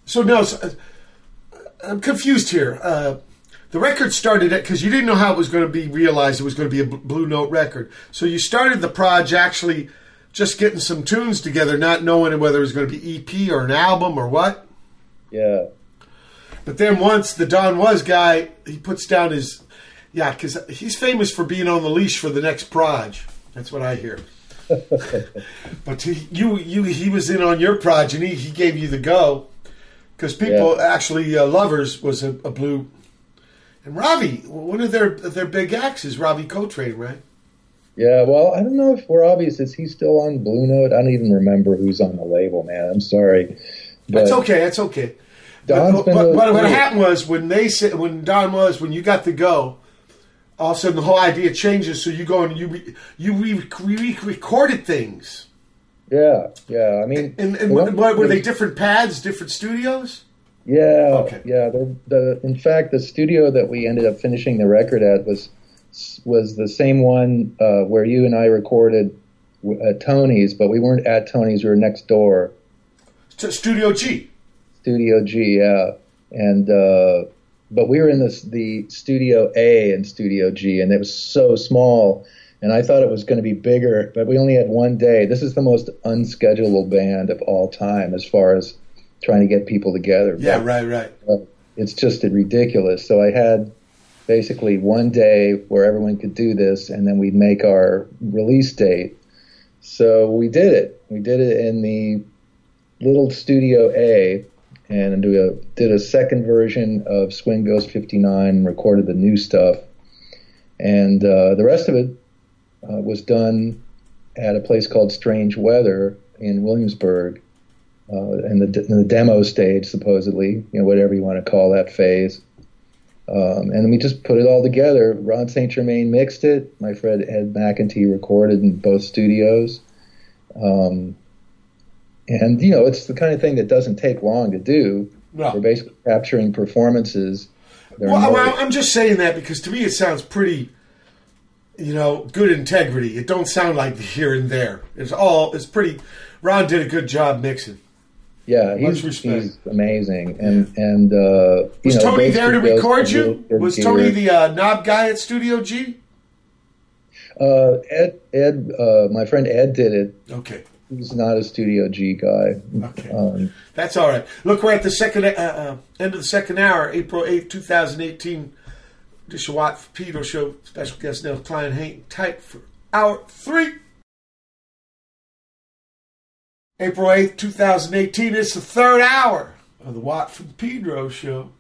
so Nels, uh, I'm confused here. Uh, the record started at because you didn't know how it was going to be realized. It was going to be a Blue Note record. So you started the proj actually just getting some tunes together, not knowing whether it was going to be EP or an album or what. Yeah. But then once the Don Was guy, he puts down his yeah, because he's famous for being on the leash for the next proj. That's what I hear. [LAUGHS] but he, you, you, he was in on your proj, and he, he gave you the go because people Yeah. actually uh, lovers was a, a blue. And Ravi, one of their their big acts is Ravi Coltrane, right? Yeah, well, I don't know if we're obvious. Is he still on Blue Note? I don't even remember who's on the label, man. I'm sorry. But That's okay. That's okay. Don's But, but, but what happened was when they said when Don was when you got the go, all of a sudden the whole idea changes. So you go and you re, you re, re, recorded things. Yeah, yeah. I mean, And, and what, what, were they different pads, different studios? Yeah, Okay. yeah. The, the in fact, the studio that we ended up finishing the record at was was the same one uh, where you and I recorded at Tony's, but we weren't at Tony's. We were next door, Studio G. Studio G. Yeah, and uh, but we were in this the Studio A and Studio G, and it was so small. And I thought it was going to be bigger, but we only had one day. This is the most unschedulable band of all time as far as trying to get people together. Yeah, But- right, right. uh, it's just ridiculous. So I had basically one day where everyone could do this, and then we'd make our release date. So we did it. We did it in the little Studio A, and a, did a second version of Swing Ghost 59, and recorded the new stuff. And uh, the rest of it uh, was done at a place called Strange Weather in Williamsburg uh, in, the, in the demo stage, supposedly, you know, whatever you want to call that phase. Um, and we just put it all together. Ron St. Germain mixed it. My friend Ed McEntee recorded in both studios. Um, and, you know, it's the kind of thing that doesn't take long to do. No. We're basically capturing performances. Well, well, I'm just saying that because to me it sounds pretty, you know, good integrity. It don't sound like the here and there. It's all. It's pretty. Ron did a good job mixing. Yeah, he's, he's amazing, and and uh, you Was know, Tony there to record you? Was. Tony the uh, knob guy at Studio G? Uh, Ed, Ed, uh, my friend Ed did it. Okay. He's not a Studio G guy. Okay. Um, That's all right. Look, we're at the second uh, uh, end of the second hour, April eighth, two 2018. Dish a Watt for Peter Show. Special guest Nell Cline hang tight for hour three. April 8th, 2018. It's the third hour of the Watt from Pedro Show.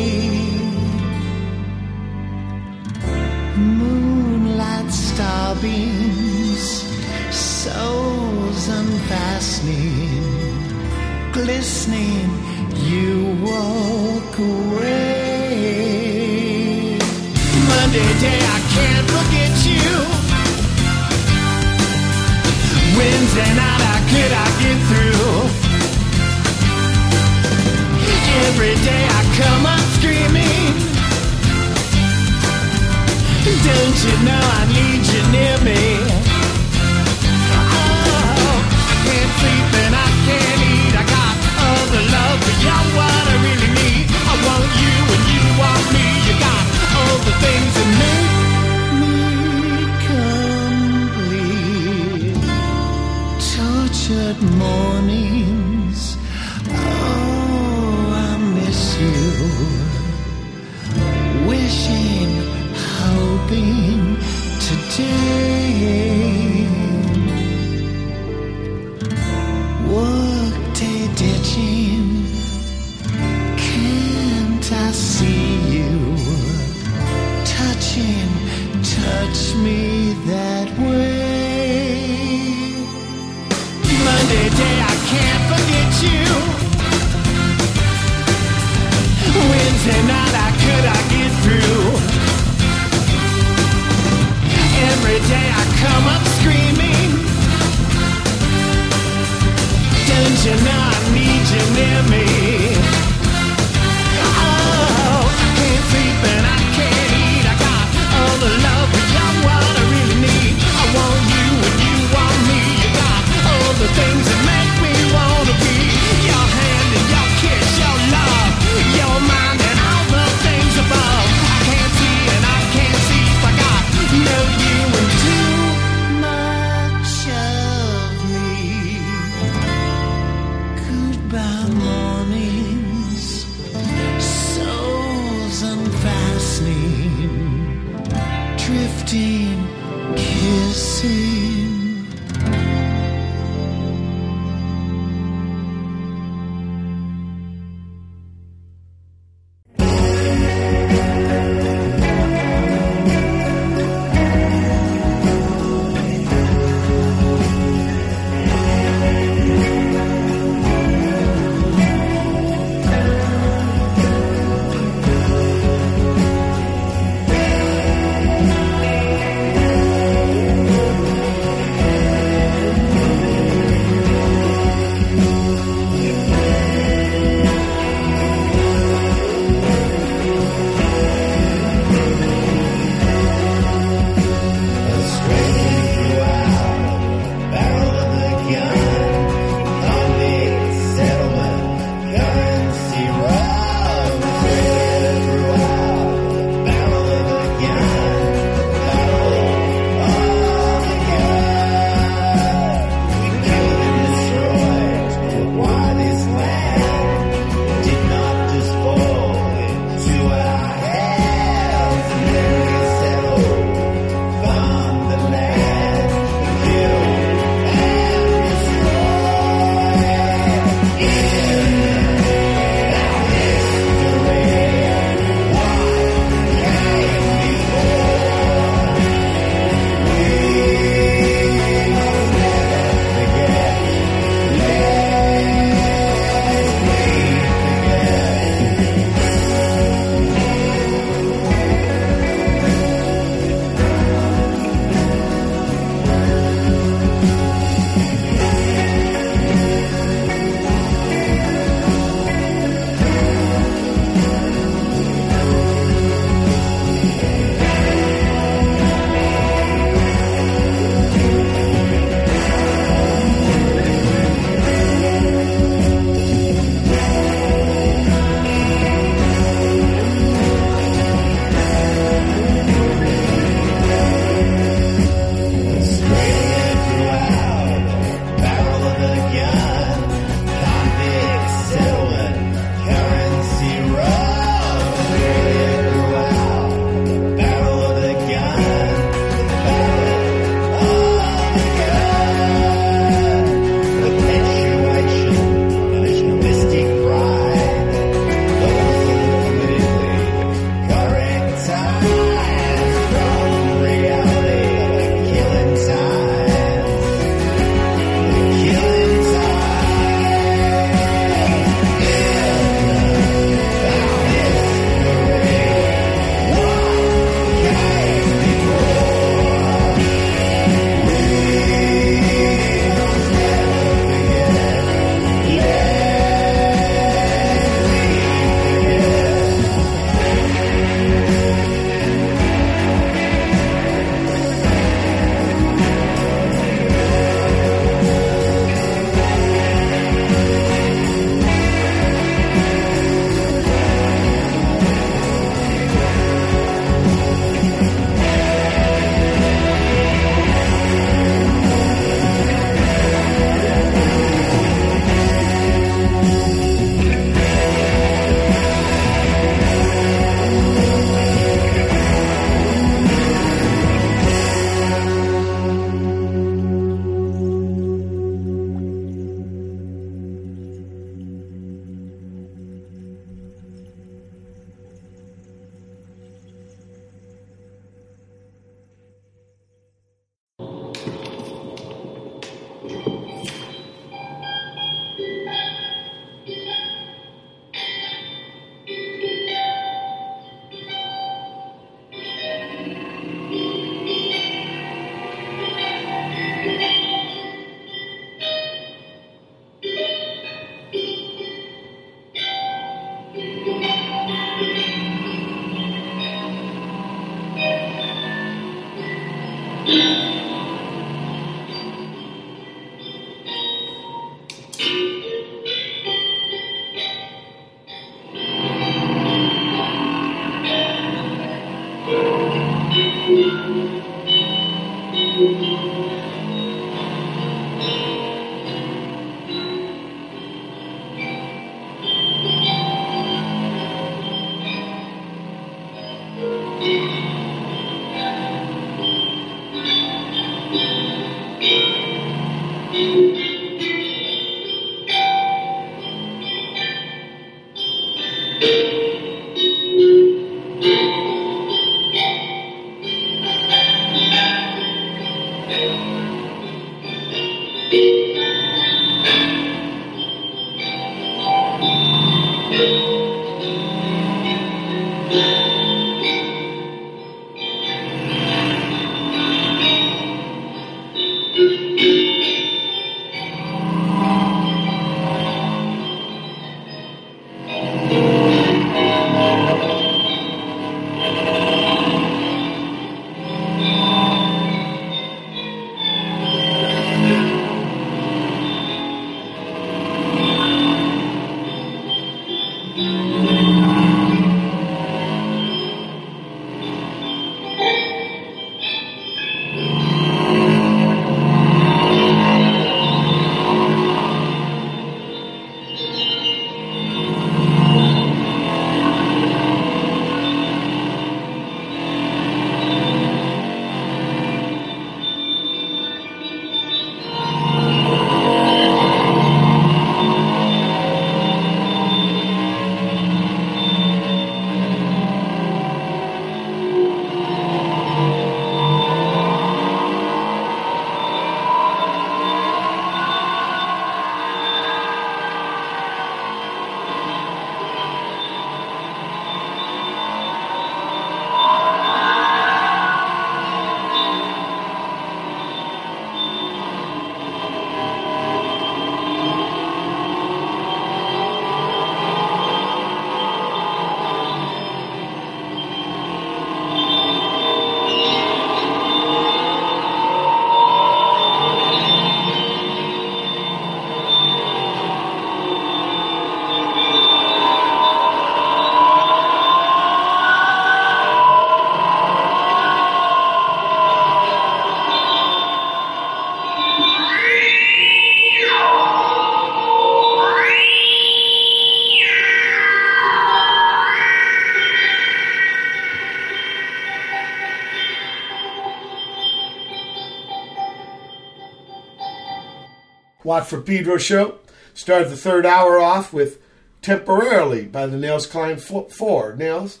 Watt from Pedro show. Started the third hour off with Temporarily by the Nels Fo- 4. Nels,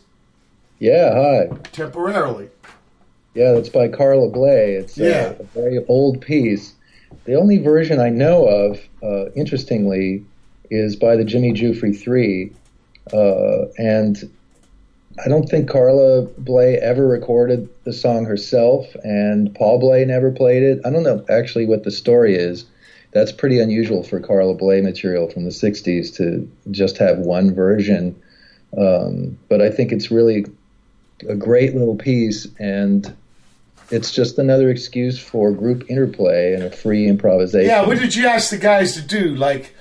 Yeah, hi. Temporarily. Yeah, that's by Carla Bley. It's uh, Yeah. a very old piece. The only version I know of, uh, interestingly, is by the Jimmy Giuffre Three, uh, and I don't think Carla Bley ever recorded the song herself, and Paul Bley never played it. I don't know actually what the story is. That's pretty unusual for Carla Bley material from the '60s to just have one version. Um, but I think it's really a great little piece, and it's just another excuse for group interplay and a free improvisation. Yeah, what did you ask the guys to do? Like,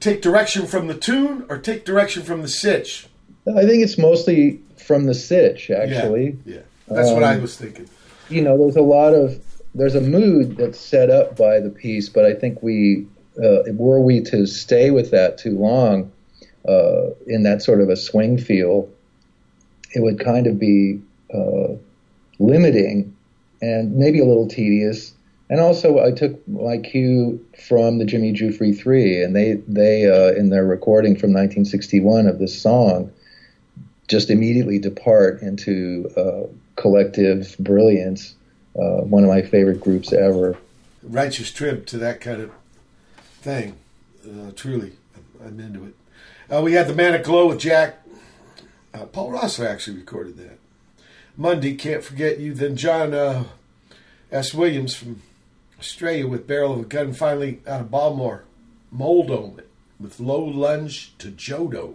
take direction from the tune or take direction from the sitch? I think it's mostly from the sitch, actually. Yeah, that's what I Um, was thinking. You know, there's a lot of there's a mood that's set up by the piece, but I think we uh, were we to stay with that too long uh, in that sort of a swing feel, it would kind of be uh, limiting and maybe a little tedious. And also, I took my cue from the Jimmy Giuffre Three, and they they uh, in their recording from 1961 of this song, just immediately depart into uh, collective brilliance. Uh, one of my favorite groups ever. Righteous trib to that kind of thing. Uh, truly, I'm into it. Uh, we had the Manic Low with Jack. Uh, Paul Rosser actually recorded that. Monday, Can't Forget You. Then John uh, S. Williams from Australia with Barrel of a Gun. Finally, out of Baltimore, Mold Moldo with Low Lunge to Jodo.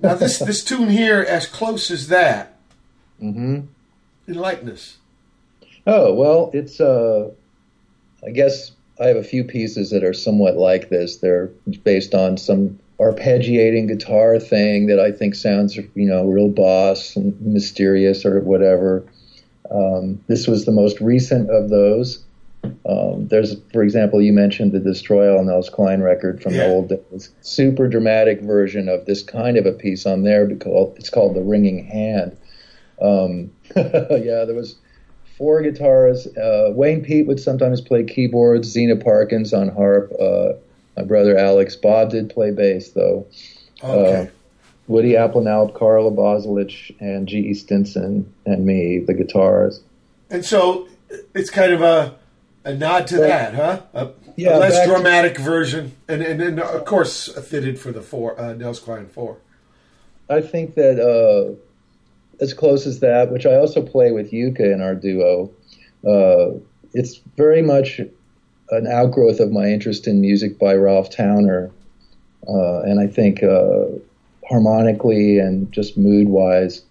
Now, this, [LAUGHS] this tune here, as close as that, mm-hmm. enlighten us. Oh well, it's. Uh, I guess I have a few pieces that are somewhat like this. They're based on some arpeggiating guitar thing that I think sounds, you know, real boss and mysterious or whatever. Um, this was the most recent of those. Um, there's, for example, you mentioned the Destroy All Nels Cline record from Yeah. the old days. Super dramatic version of this kind of a piece on there because it's called The Ringing Hand. Um, [LAUGHS] yeah, there was four guitars. Uh, Wayne Peet would sometimes play keyboards. Zeena Parkins on harp. Uh, my brother Alex Bob did play bass though. Okay. Uh, Woody Aplanalp, Carla Bozulich, and G.E. Stinson and me, the guitars. And so it's kind of a A nod to that, huh? A, yeah, a less back to- dramatic version, and and, and of course fitted for the four uh, Nels Cline four. I think that uh, as close as that, which I also play with Yuka in our duo, uh, it's very much an outgrowth of my interest in music by Ralph Towner, uh, and I think uh, harmonically and just mood wise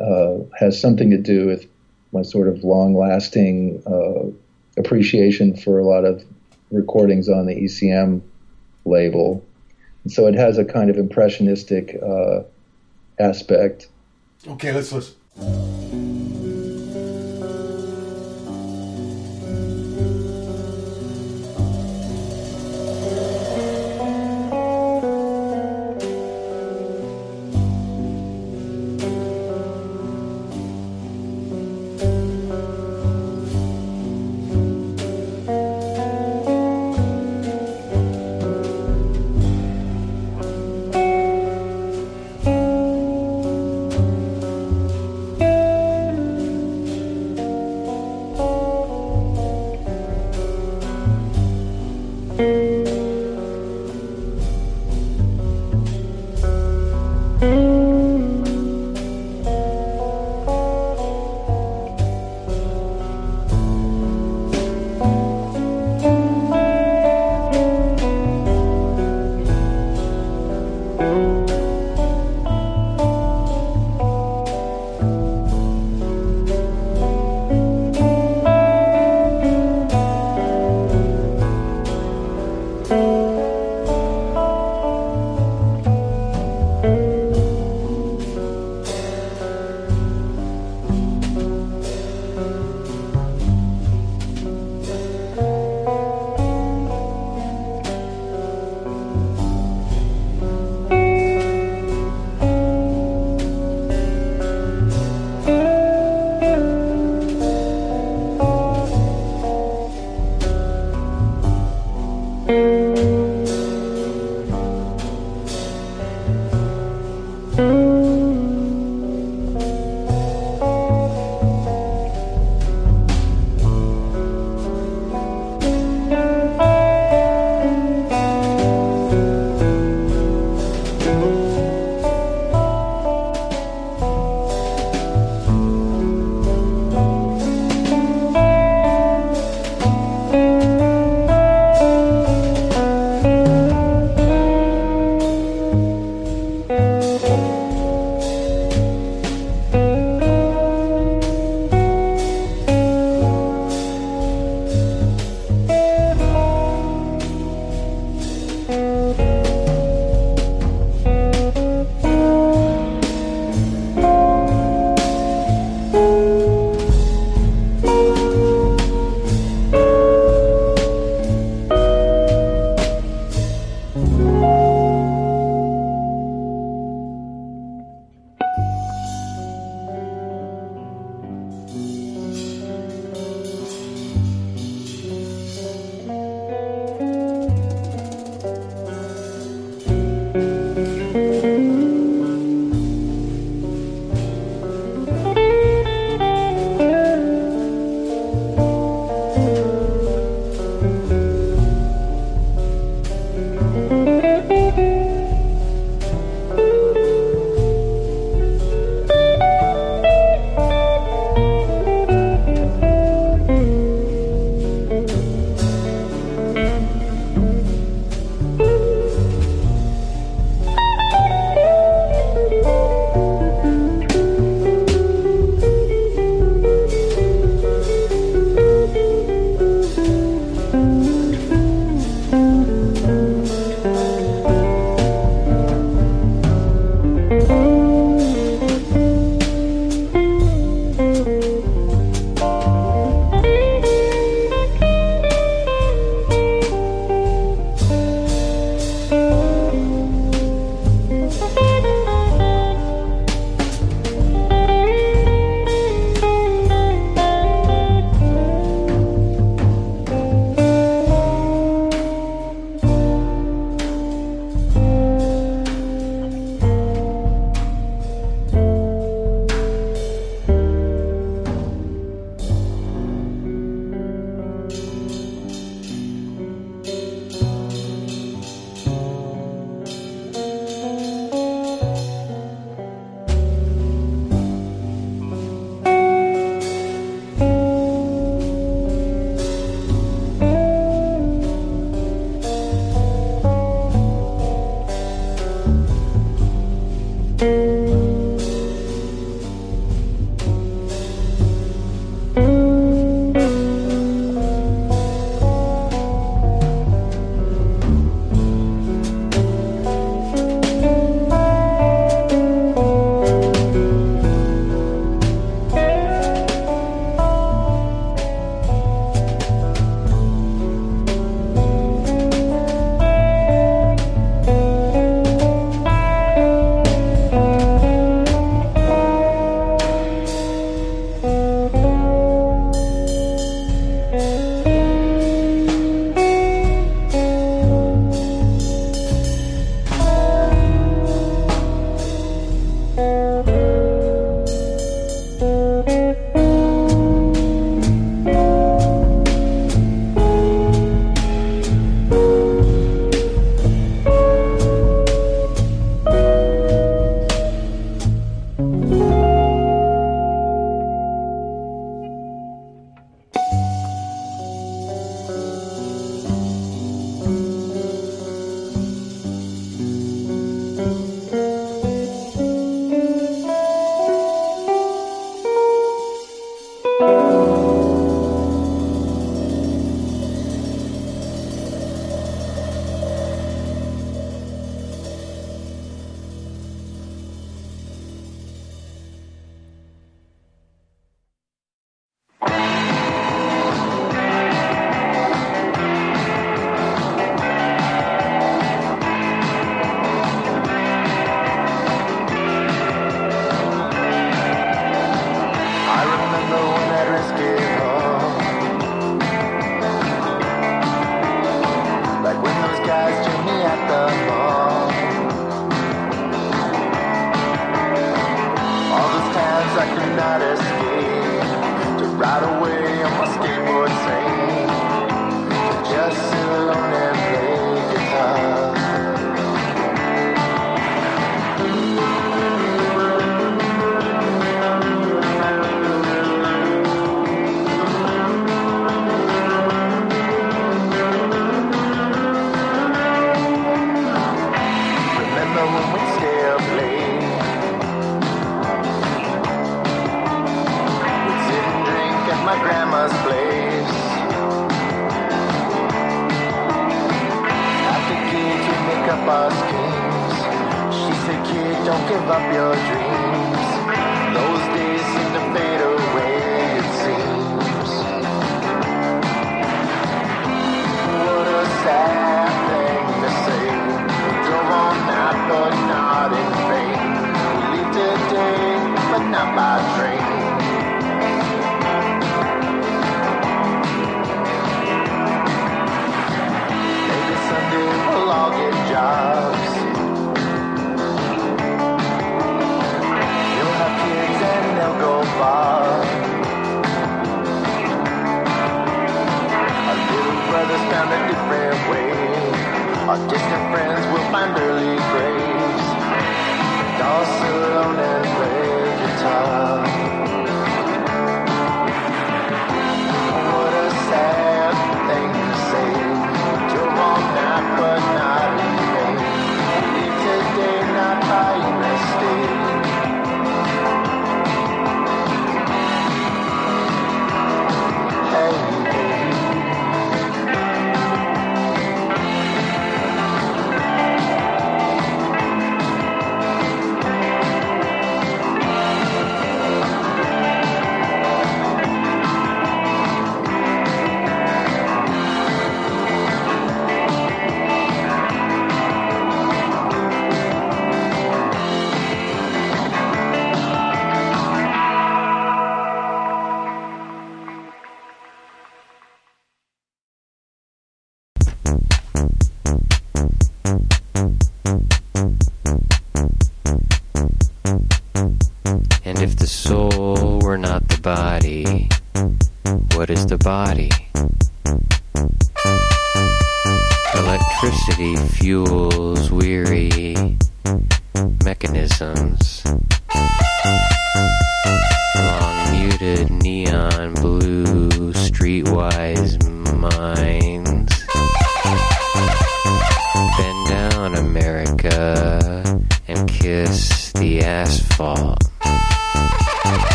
uh, has something to do with my sort of long lasting uh, appreciation for a lot of recordings on the ECM label. And so it has a kind of impressionistic uh, aspect. Okay, let's listen.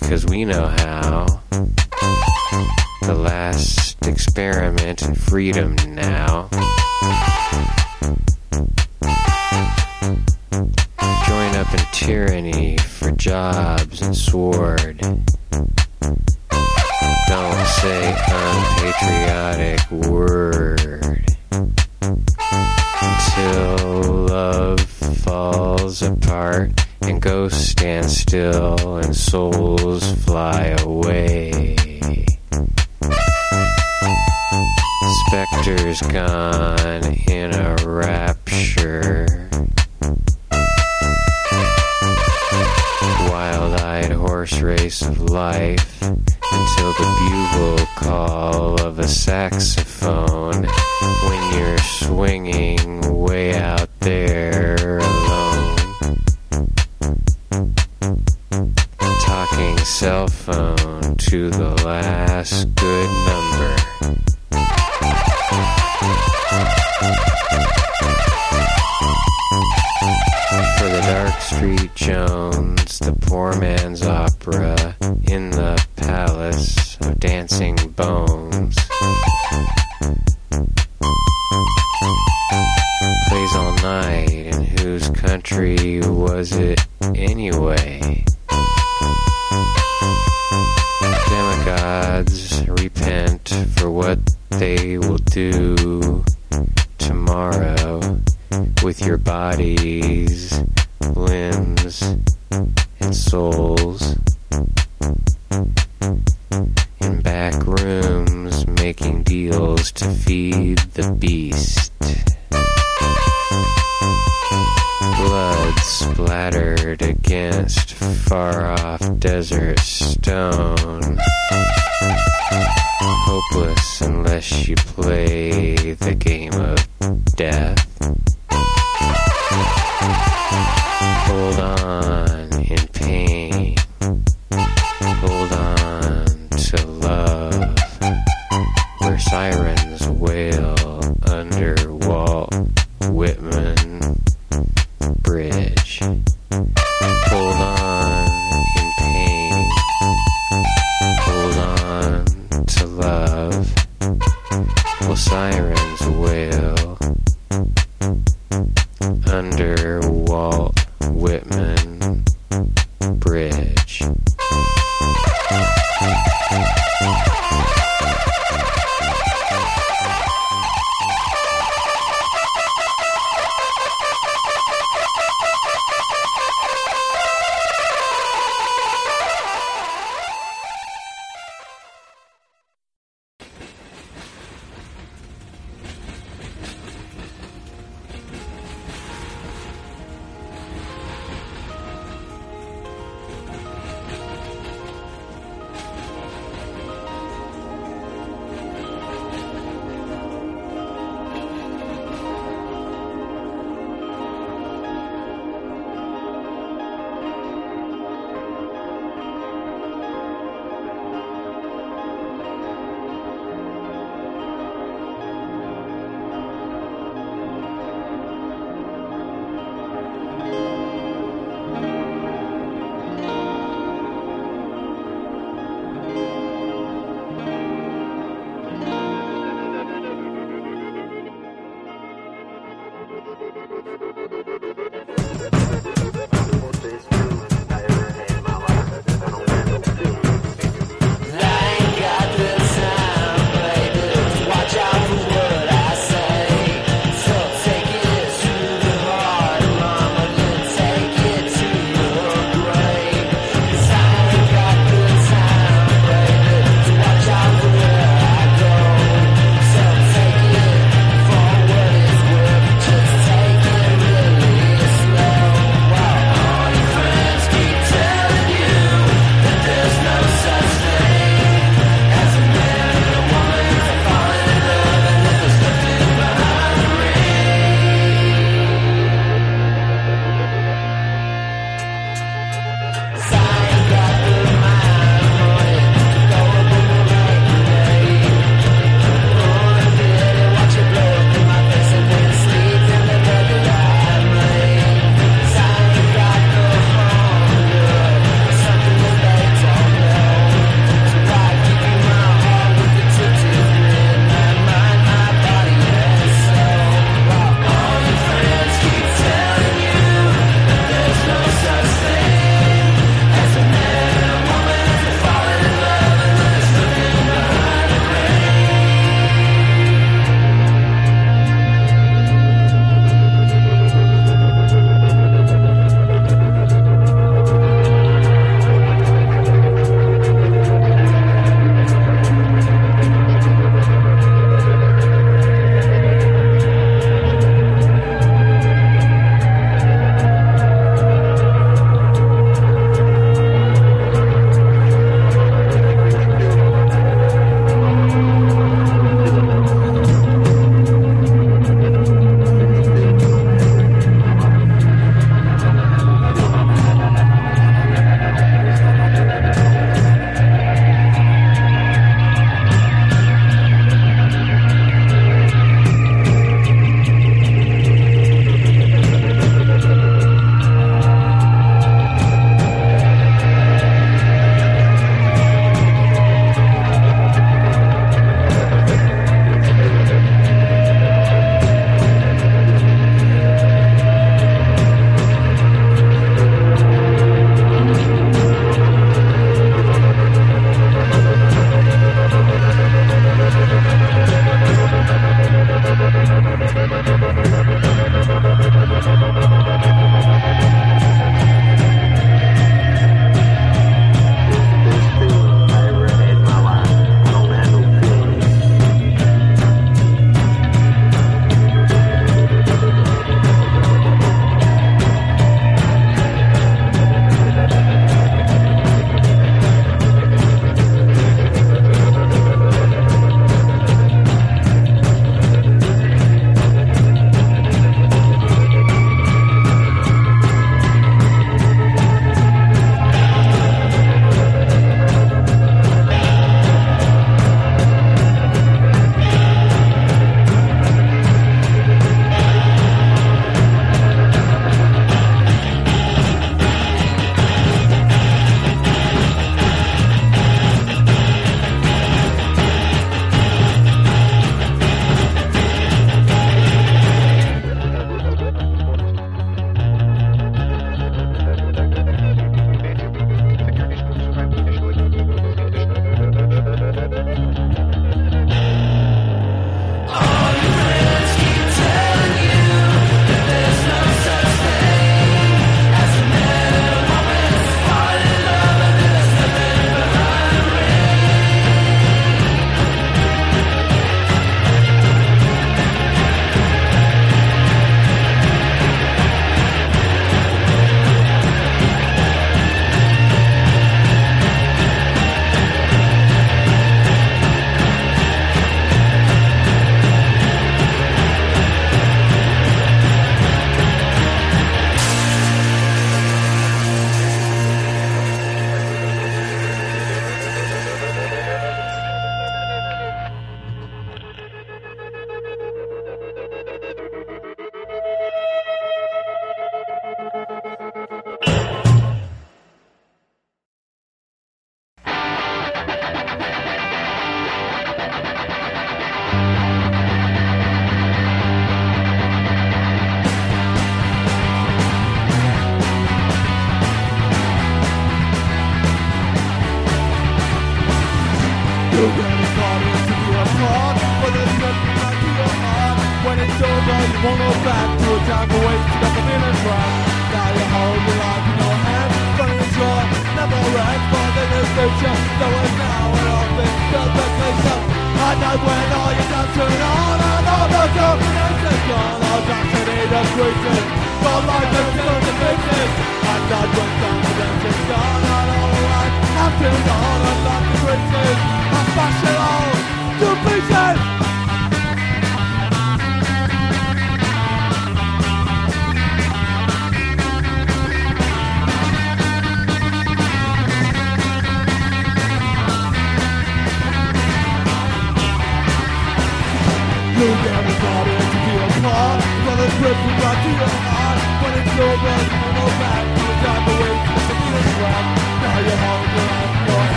because we know how. The last experiment in freedom now. Join up in tyranny for jobs and sword. Don't say unpatriotic word until love falls apart and ghosts stand still souls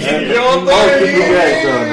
15, 18. Oggi progresso,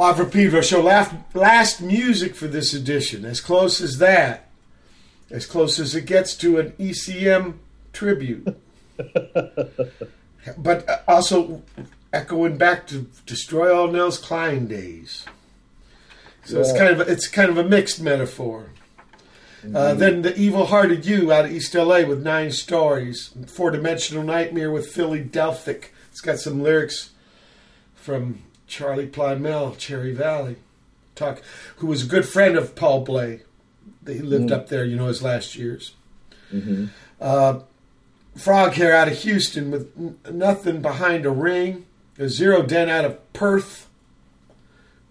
Live for Pedro show. Last, last music for this edition. As close as that. As close as it gets to an ECM tribute. [LAUGHS] but uh, also echoing back to Destroy All Nels Cline days. So it's kind of a, it's kind of a mixed metaphor. Uh, then the Evil Hearted You out of East LA with nine stories. Four Dimensional Nightmare with Philly Delphic. It's got some lyrics from Charlie Plymell, Cherry Valley, talk, who was a good friend of Paul Bley. He lived Mm. up there, you know, his last years. hmm Uh, Frog Hair out of Houston with n- nothing behind a ring. A Zerodent out of Perth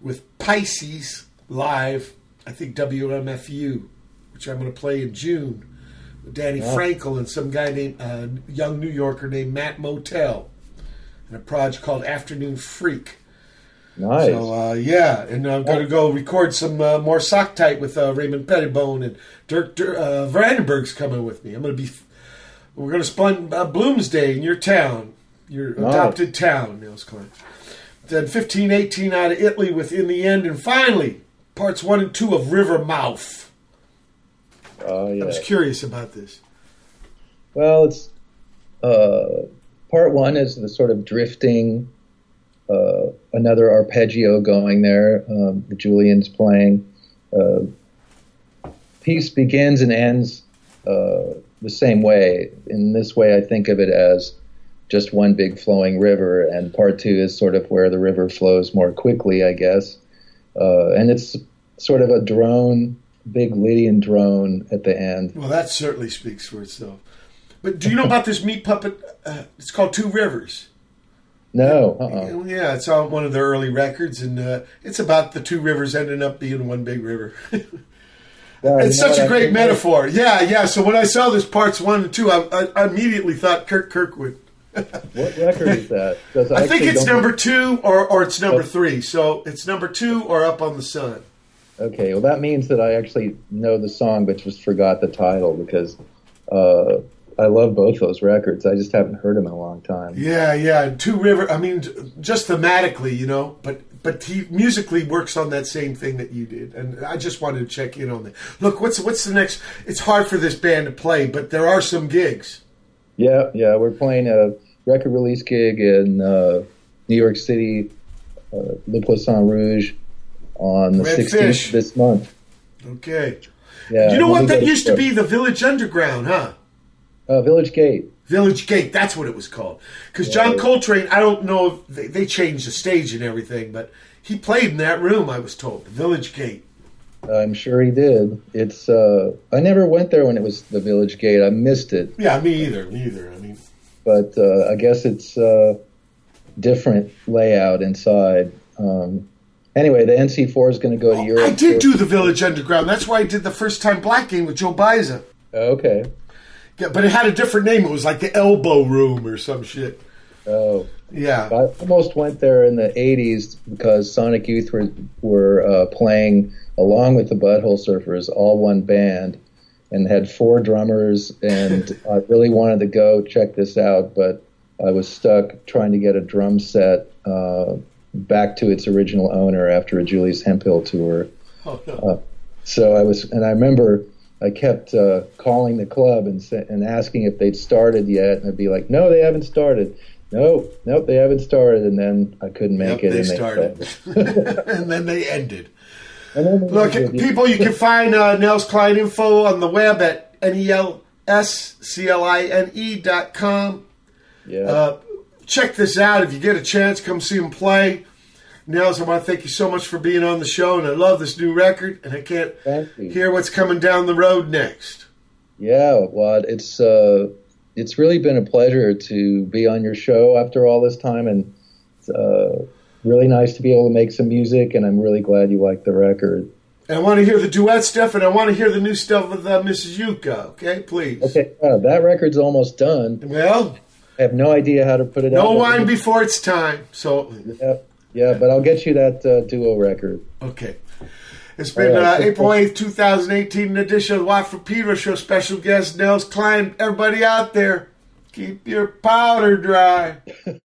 with Pieces live. I think WFMU, which I'm going to play in June. With Danny Wow. Frankel and some guy named uh, young New Yorker named Matt Mottel, and a project called Afternoon Freak. Nice. So uh, yeah, and I'm going to go record some uh, more sock tight with uh, Raymond Pettibon and Dirk, Dirk uh, Vandenberg's coming with me. I'm going to be. We're going to spend uh, Bloomsday in your town, your Nice. adopted town, Nels Cline. Then 1518 out of Italy with In the End, and finally parts one and two of River Mouth. Oh I yeah. was curious about this. Well, it's uh, part one is the sort of drifting, uh, another arpeggio going there. Um, Julian's playing. Uh, piece begins and ends uh, the same way. In this way, I think of it as just one big flowing river, and part two is sort of where the river flows more quickly, I guess. Uh, and it's sort of a drone, big Lydian drone at the end. Well, that certainly speaks for itself. But do you know about this meat puppet? Uh, it's called Two Rivers. No, uh-uh. Yeah, it's on one of their early records, and uh, it's about the two rivers ending up being one big river. [LAUGHS] Yeah, it's you such a great think metaphor. Yeah, yeah. So when I saw this parts one and two, I, I, I immediately thought Curt Kirkwood. [LAUGHS] What record is that? I think it's don't- number two or, or it's number three. So it's number two or Up on the Sun. Okay, well that means that I actually know the song, but just forgot the title because uh, I love both those records. I just haven't heard them in a long time. Yeah, yeah. Two River. I mean, just thematically, you know, but but he musically works on that same thing that you did, and I just wanted to check in on that. Look, what's what's the next? It's hard for this band to play, but there are some gigs. Yeah, yeah, we're playing a record release gig in uh, New York City, uh, Le Poisson Rouge, on the Red 16th Fish. this month. Okay. Yeah, you know what? That used to be the Village Underground, huh? Uh, Village Gate. Village Gate. That's what it was called. Because John Coltrane, I don't know if they, they changed the stage and everything, but he played in that room. I was told the Village Gate. I'm sure he did. It's uh, I never went there when it was the Village Gate. I missed it. Yeah, me either. Me either. I mean, but uh, I guess it's uh, different layout inside. Um, anyway, the NC4 is going to go to Europe. Oh, I did do the Village Underground. That's why I did the first time Black Game with Joe Baiza. Okay. Yeah, but it had a different name. It was like the Elbow Room or some shit. Oh. Yeah. I almost went there in the 80s because Sonic Youth were, were uh, playing along with the Butthole Surfers, all one band, and had four drummers. And [LAUGHS] I really wanted to go check this out, but I was stuck trying to get a drum set uh, back to its original owner after a Julius Hemphill tour. Oh, no. Uh, so I was, and I remember I kept uh, calling the club and sa- and asking if they'd started yet, and I'd be like, "No, they haven't started. No, nope, they haven't started." And then I couldn't make Yep, it, they and started. started. [LAUGHS] and then they ended. [LAUGHS] Then they Look, ended. people, you can find uh, Nels Cline info on the web at E N-E-L-S-C-L-I-N-E E dot com. Yeah. Uh, check this out. If you get a chance, come see him play. Nels, I want to thank you so much for being on the show, and I love this new record, and I can't hear what's coming down the road next. Yeah, well, it's uh, it's really been a pleasure to be on your show after all this time, and it's uh, really nice to be able to make some music. And I'm really glad you like the record. And I want to hear the duet stuff, and I want to hear the new stuff with uh, Mrs. Yuka, okay? Please. Okay, uh, that record's almost done. Well, I have no idea how to put it out. no but- wine before it's time. So, yeah, but I'll get you that uh, duo record. okay. It's been right. uh, April 8th, 2018 edition of the Watt from Pedro Show. Special guest Nels Cline. Everybody out there, keep your powder dry. [LAUGHS]